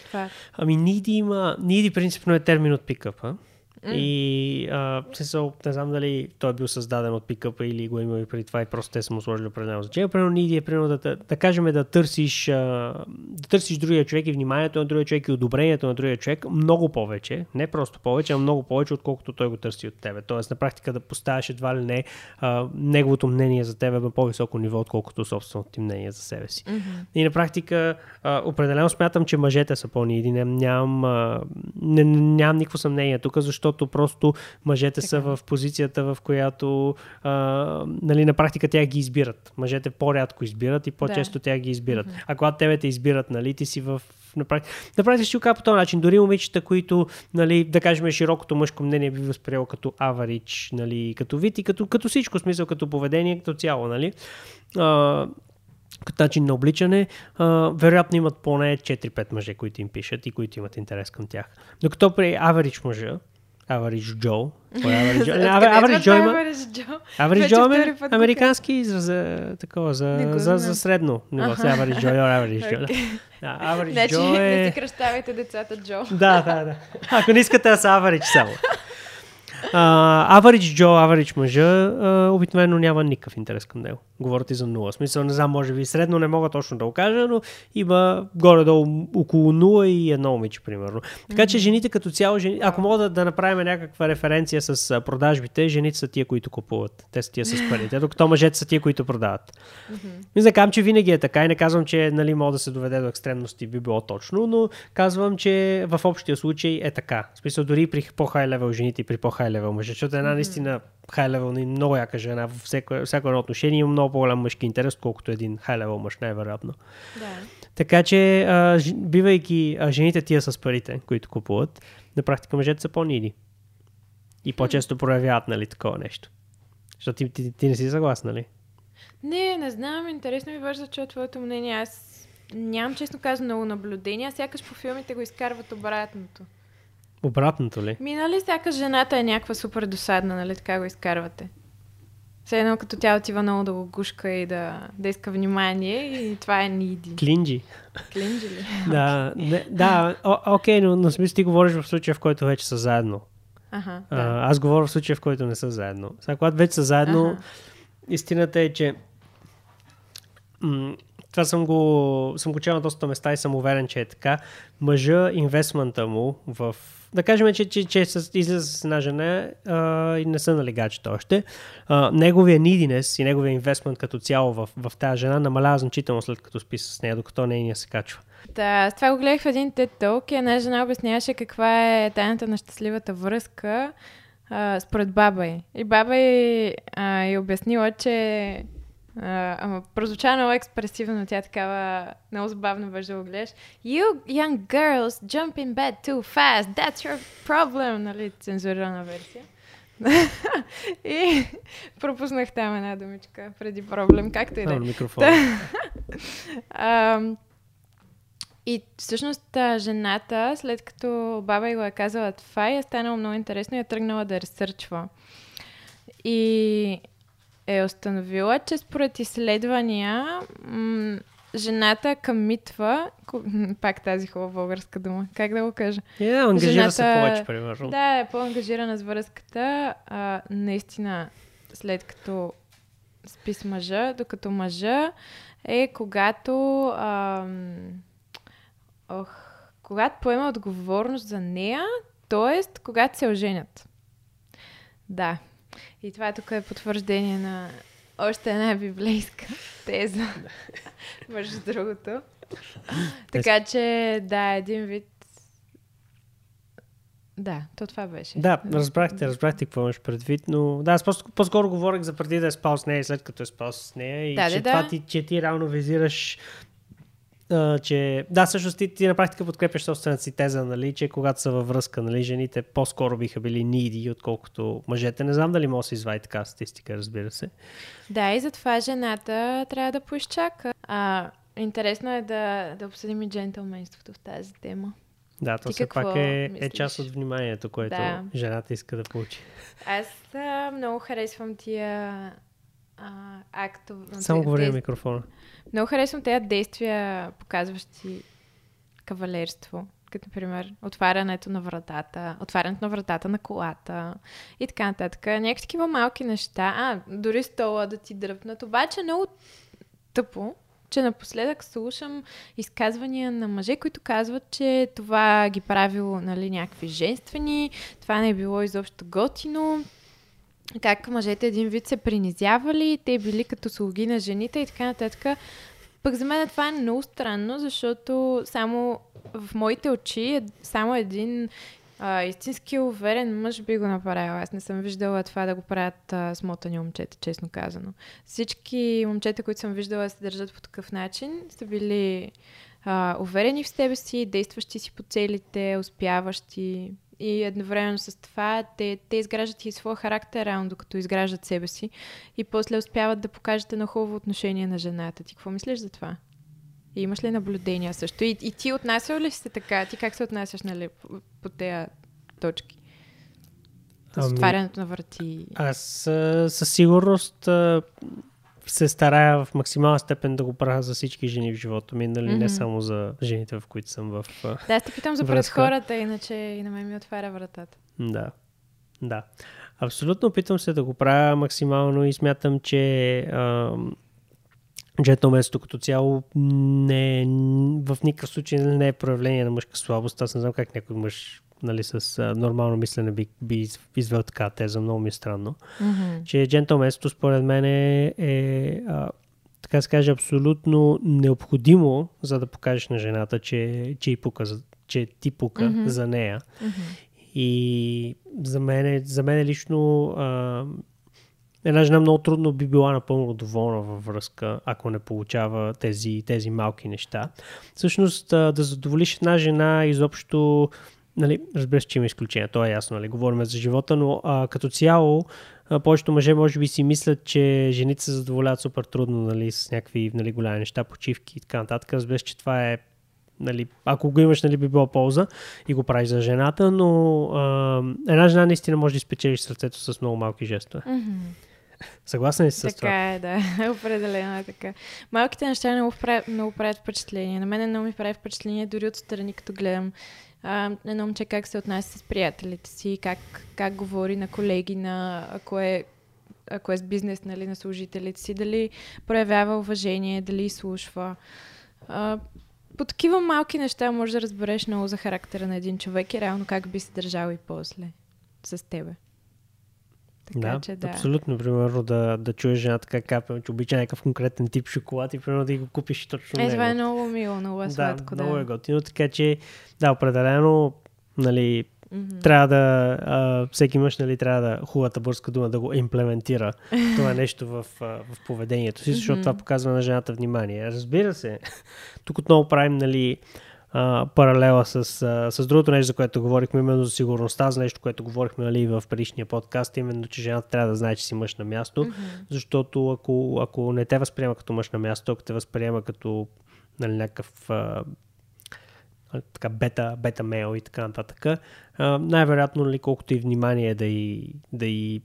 Това. Ами Ниди има... Ниди принципно е термин от пикъпа. И а, смисъл, не знам дали той е бил създаден от пикъпа или го има и преди това и просто те са му сложили определено значение. Примерно Ниди е примерно да, да, да кажем да търсиш, а, да търсиш другия човек и вниманието на другия човек и одобрението на другия човек много повече. Не просто повече, а много повече, отколкото той го търси от тебе. Тоест на практика да поставяш едва ли не а, неговото мнение за тебе на по-високо ниво, отколкото собственото ти мнение за себе си. Мгм. И на практика, а, определено смятам, че мъжете са по-ниди. Нямам, не- нямам никакво съмнение тук, защото просто мъжете са Така. в позицията, в която а, нали, на практика тя ги избират. Мъжете по-рядко избират и по-често тя ги избират. А когато тебе те избират, нали, ти си в на практика, на практика ще го по този начин. Дори момичета, които, нали, да кажем, широкото мъжко мнение би възприело като аварич, нали, като вид и като, като всичко, смисъл, като поведение, като цяло, нали. А, като начин на обличане, а, вероятно имат поне 4-5 мъже, които им пишат и които имат интерес към тях. Докато при Average мъжа, Average Joe, [LAUGHS] кой е Average Joe? Откъде Average идва Joe има, Average Joe? Е американски израз за такова, за, Не за, за средно ниво. Аха. Average Joe, Average Joe. Да, Average Значи Joe не е... си кръщавайте децата Джо. Да, да, да. Ако не искате са Average само. [LAUGHS] Uh, average Joe, average мъжа, uh, обикновено няма никакъв интерес към него. Говорят и за нула. Смисъл, не знам, може би средно не мога точно да го кажа, но има горе-долу около 0 и едно момиче, примерно. Така че жените като цяло, жени... ако мога да, да направим някаква референция с продажбите, жените са тия, които купуват. Те са тия с парите, докато мъжете са тия, които продават. Не казвам, че винаги е така и не казвам, че нали, мога да се доведе до екстремности, би било точно, но казвам, че в общия случай е така. В смисъл, дори при по-хай левел жените и при по-хай левел мъже, защото една наистина хай левел и много яка жена в всяко, всяко едно отношение има много по-голям мъжки интерес, колкото един хай левел мъж, най-вероятно. Да. Така че, а, бивайки а, жените тия с парите, които купуват, на практика мъжете са по-ниди. И по-често проявяват, нали, такова нещо. Защото ти, ти, ти не си съгласна, нали? Не, не знам. Интересно ми беше да чуя твоето мнение. Аз нямам, честно казано, много наблюдения. Сякаш по филмите го изкарват обратното. Обратното ли? Ми, нали сякаш жената е някаква супер досадна, нали така го изкарвате? Все едно като тя отива много да го гушка и да, да иска внимание и това е ниди. Клинджи. Клинджи ли? [LAUGHS] да, не, да, о, окей, но, но смисъл ти говориш в случая, в който вече са заедно. Ага, да. А, аз говоря в случая, в който не са заедно. Сега, когато вече са заедно, Ага. истината е, че м- това съм го, съм го чел на доста места и съм уверен, че е така. Мъжа, инвестмента му в... Да кажем, че, че, че с, излиза с една жена а, и не са гаджета още. А, неговия neediness и неговия инвестмент като цяло в, в тази жена намалява значително след като спи с нея, докато нейния се качва. Да, с това го гледах в един TED Talk и една жена обясняваше каква е тайната на щастливата връзка а, според баба й. И баба й а, й обяснила, че а, ама прозвуча много експресивно, тя такава много забавно беше да го гледаш. You young girls jump in bed too fast, that's your problem, нали, цензурирана версия. [LAUGHS] и пропуснах там една думичка преди проблем, както и да е. [LAUGHS] Ам, и всъщност жената, след като баба й го е казала това, е станало много интересно и е тръгнала да ресърчва. И е установила, че според изследвания м- жената къмитва, [LAUGHS] пак тази хубава българска дума, как да го кажа? Yeah, ангажира се Жената- повече, примерно. Да, е по-ангажирана с връзката. А, наистина, след като спи с мъжа, докато мъжа е когато ам, ох, когато поема отговорност за нея, т.е. когато се оженят. Да. И това тук е потвърждение на още една библейска теза. [LAUGHS] Между другото. така че, да, един вид. Да, то това беше. Да, разбрахте, разбрахте какво имаш предвид, но да, аз просто, по-скоро говорих за преди да е спал с нея и след като е спал с нея и Да, че да, това да. ти, че ти реално визираш а, че да, всъщност ти, ти на практика подкрепяш собствената си теза, нали, че когато са във връзка, нали, жените по-скоро биха били ниди, отколкото мъжете. Не знам дали може да се извади така статистика, разбира се. Да, и затова жената трябва да поизчака. А, интересно е да, да обсъдим и джентълменството в тази тема. Да, то все пак е, е част от вниманието, което Да. жената иска да получи. Аз а, много харесвам тия а, актове. Само говори на микрофона. Много харесвам тези действия, показващи кавалерство. Като, например, отварянето на вратата, отварянето на вратата на колата и така нататък. Някакви такива малки неща. А, дори стола да ти дръпнат. Обаче е много тъпо, че напоследък слушам изказвания на мъже, които казват, че това ги правило нали, някакви женствени, това не е било изобщо готино, как мъжете един вид се принизявали, те били като слуги на жените и така нататък. Пък за мен това е много странно, защото само в моите очи е само един а, истински уверен мъж би го направил. Аз не съм виждала това да го правят а, смотани момчета, честно казано. Всички момчета, които съм виждала да се държат по такъв начин, са били а, уверени в себе си, действащи си по целите, успяващи. И едновременно с това те, те изграждат и своя характер, реално, докато изграждат себе си. И после успяват да покажат едно хубаво отношение на жената. Ти какво мислиш за това? И имаш ли наблюдения също? И, и ти отнасял ли се така? Ти как се отнасяш нали, по, по тези точки? С Ами, отварянето на врати. Аз със сигурност а, се старая в максимална степен да го правя за всички жени в живота ми, нали, Мгм. не само за жените, в които съм в... Да, аз те питам за пред хората, иначе и на мен ми отваря вратата. да. Да. Абсолютно опитвам се да го правя максимално и смятам, че ам, джентлменството като цяло не е, в никакъв случай не е проявление на мъжка слабост. Аз не знам как някой мъж нали, с а, нормално мислене би, би извел така теза. Много ми е странно. Mm-hmm. Че джентлменството според мен е, е а, така се каже, абсолютно необходимо, за да покажеш на жената, че, че, и пука, че ти пука Мгм. за нея. Mm-hmm. И за мен, за мен лично а, една жена много трудно би била напълно доволна във връзка, ако не получава тези, тези малки неща. Всъщност да задоволиш една жена изобщо, нали, разбира се, че има изключения, то е ясно, нали, говорим за живота, но а, като цяло а, повечето мъже може би си мислят, че жените се задоволяват супер трудно нали, с някакви нали, голями неща, почивки и така нататък. Разбира се, че това е нали, ако го имаш, нали, би било полза и го правиш за жената, но а, една жена наистина може да изпечелиш сърцето с много малки жестове. Mm-hmm. Съгласен ли си с това? Така е, да. [LAUGHS] Определено е така. Малките неща много правят, много правят впечатление. На мен много ми прави впечатление дори отстрани, като гледам а, едно момче как се отнася с приятелите си, как, как говори на колеги, на, ако е ако е с бизнес, нали, на служителите си, дали проявява уважение, дали изслушва. А, по такива малки неща може да разбереш много за характера на един човек и реално как би се държал и после с тебе. Така да, че да. абсолютно. Примерно да, да чуеш жената как капе, че обича някакъв конкретен тип шоколад и примерно да ги го купиш точно Е, него. това е много мило, много е да, сладко. много да. е готино, така че да, определено нали, Мгм. трябва да, а, всеки мъж нали, трябва да, хубавата бърска дума, да го имплементира [LAUGHS] това нещо в, а, в поведението си, защото Мгм. това показва на жената внимание. Разбира се, [LAUGHS] тук отново правим нали, а, паралела с, а, с другото нещо, за което говорихме, именно за сигурността, за нещо, което говорихме нали, в предишния подкаст, именно, че жената трябва да знае, че си мъж на място, Мгм. защото ако, ако не те възприема като мъж на място, ако те възприема като нали, някакъв а, така, бета, бета мейл и така нататък, най-вероятно, нали, колкото и внимание да и, да и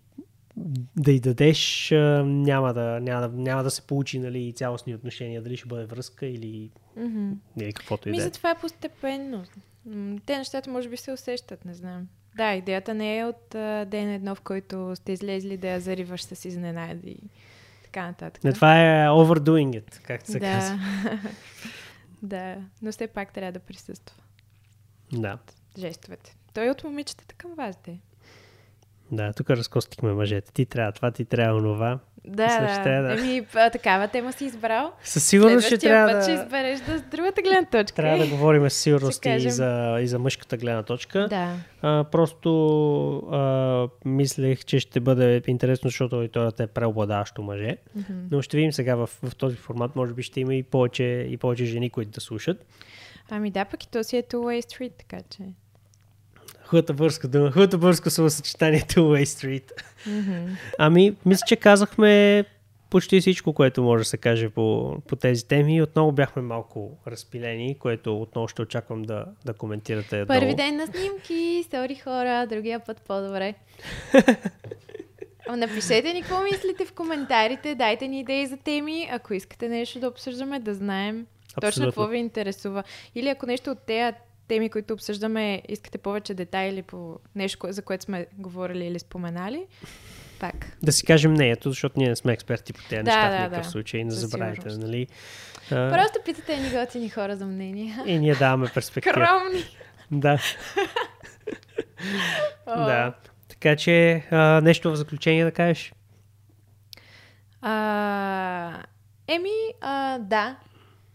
да й дадеш, няма да, няма, да, няма да се получи нали, цялостни отношения, дали ще бъде връзка или, Мгм. или каквото и да е. за това е постепенно. Те нещата може би се усещат, не знам. Да, идеята не е от а, ден едно, в който сте излезли да я зариваш с изненади и така нататък. Не, това е overdoing it, както се казва. да. [LAUGHS] да, но все пак трябва да присъства Да. жестовете. Той е от момичетата към вас, де. Да, тук разкостихме мъжете. Ти трябва това, ти трябва онова. Да, Мисля, да. трябва да- Еми, такава тема си избрал. Със сигурност ще трябва път да... ще избереш да с другата гледна точка. Трябва да говорим със сигурност [LAUGHS] и за, и за мъжката гледна точка. Да. А, просто а, мислех, че ще бъде интересно, защото аудиторията е преобладаващо мъже. Мгм. Но ще видим сега в, в този формат. Може би ще има и повече, и повече жени, които да слушат. Ами да, пък и то си е two-way street, така че. Хубавата върска дума. Хубавата върска съчетание Two Way Street. Мгм. Ами, мисля, че казахме почти всичко, което може да се каже по, по тези теми. Отново бяхме малко разпилени, което отново ще очаквам да, да коментирате. Първи долу. ден на снимки, сори хора, другия път по-добре. Напишете ни какво мислите в коментарите, дайте ни идеи за теми, ако искате нещо да обсъждаме, да знаем точно Абсолютно. какво ви интересува. Или ако нещо от тези теми, които обсъждаме, искате повече детайли по нещо, за което сме говорили или споменали, пак. Да си кажем неето, защото ние не сме експерти по тези Да, неща да, в никакъв да. случай. Не забравяйте, нали? Просто питате ни готини хора за мнение. И ние даваме перспектива. Скромни! Да, да. Така че а, нещо в заключение да кажеш. А, еми, а, да.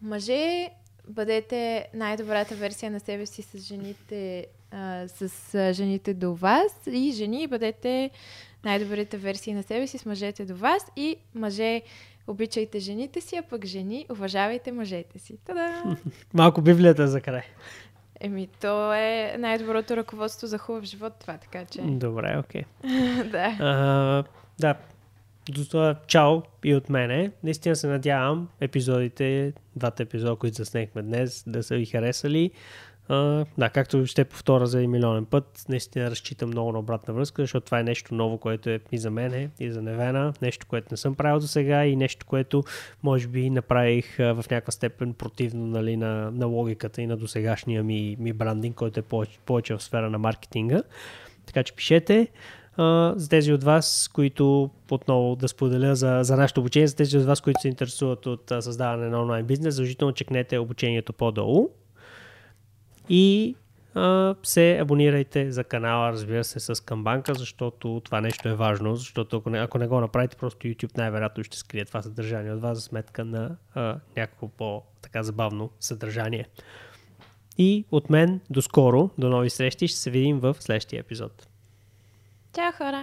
Мъже, бъдете най-добрата версия на себе си с жените, а, с а, жените до вас. И жени, бъдете най-добрите версии на себе си с мъжете до вас. И мъже, обичайте жените си, а пък жени, уважавайте мъжете си. Та-да! [LAUGHS] Малко Библията за край. Еми, то е най-доброто ръководство за хубав живот, това, така че. Добре, окей. [LAUGHS] да. А, да, до това чао и от мене. Наистина се надявам епизодите, двата епизода, които заснехме днес, да са ви харесали. А, да, както ще повторя за един милионен път, наистина разчитам много на обратна връзка, защото това е нещо ново, което е и за мене, и за Невена, нещо, което не съм правил до сега и нещо, което може би направих в някаква степен противно нали, на, на логиката и на досегашния ми, ми брандинг, който е повече, повече в сфера на маркетинга. Така че пишете. За тези от вас, които отново да споделя за, за нашето обучение, за тези от вас, които се интересуват от създаване на онлайн бизнес, задължително чекнете обучението по-долу. И се абонирайте за канала, разбира се, с камбанка, защото това нещо е важно, защото ако не, ако не го направите, просто YouTube най-вероятно ще скрие това съдържание от вас за сметка на а, някакво по-така забавно съдържание. И от мен до скоро, до нови срещи, ще се видим в следващия епизод. Чао хора!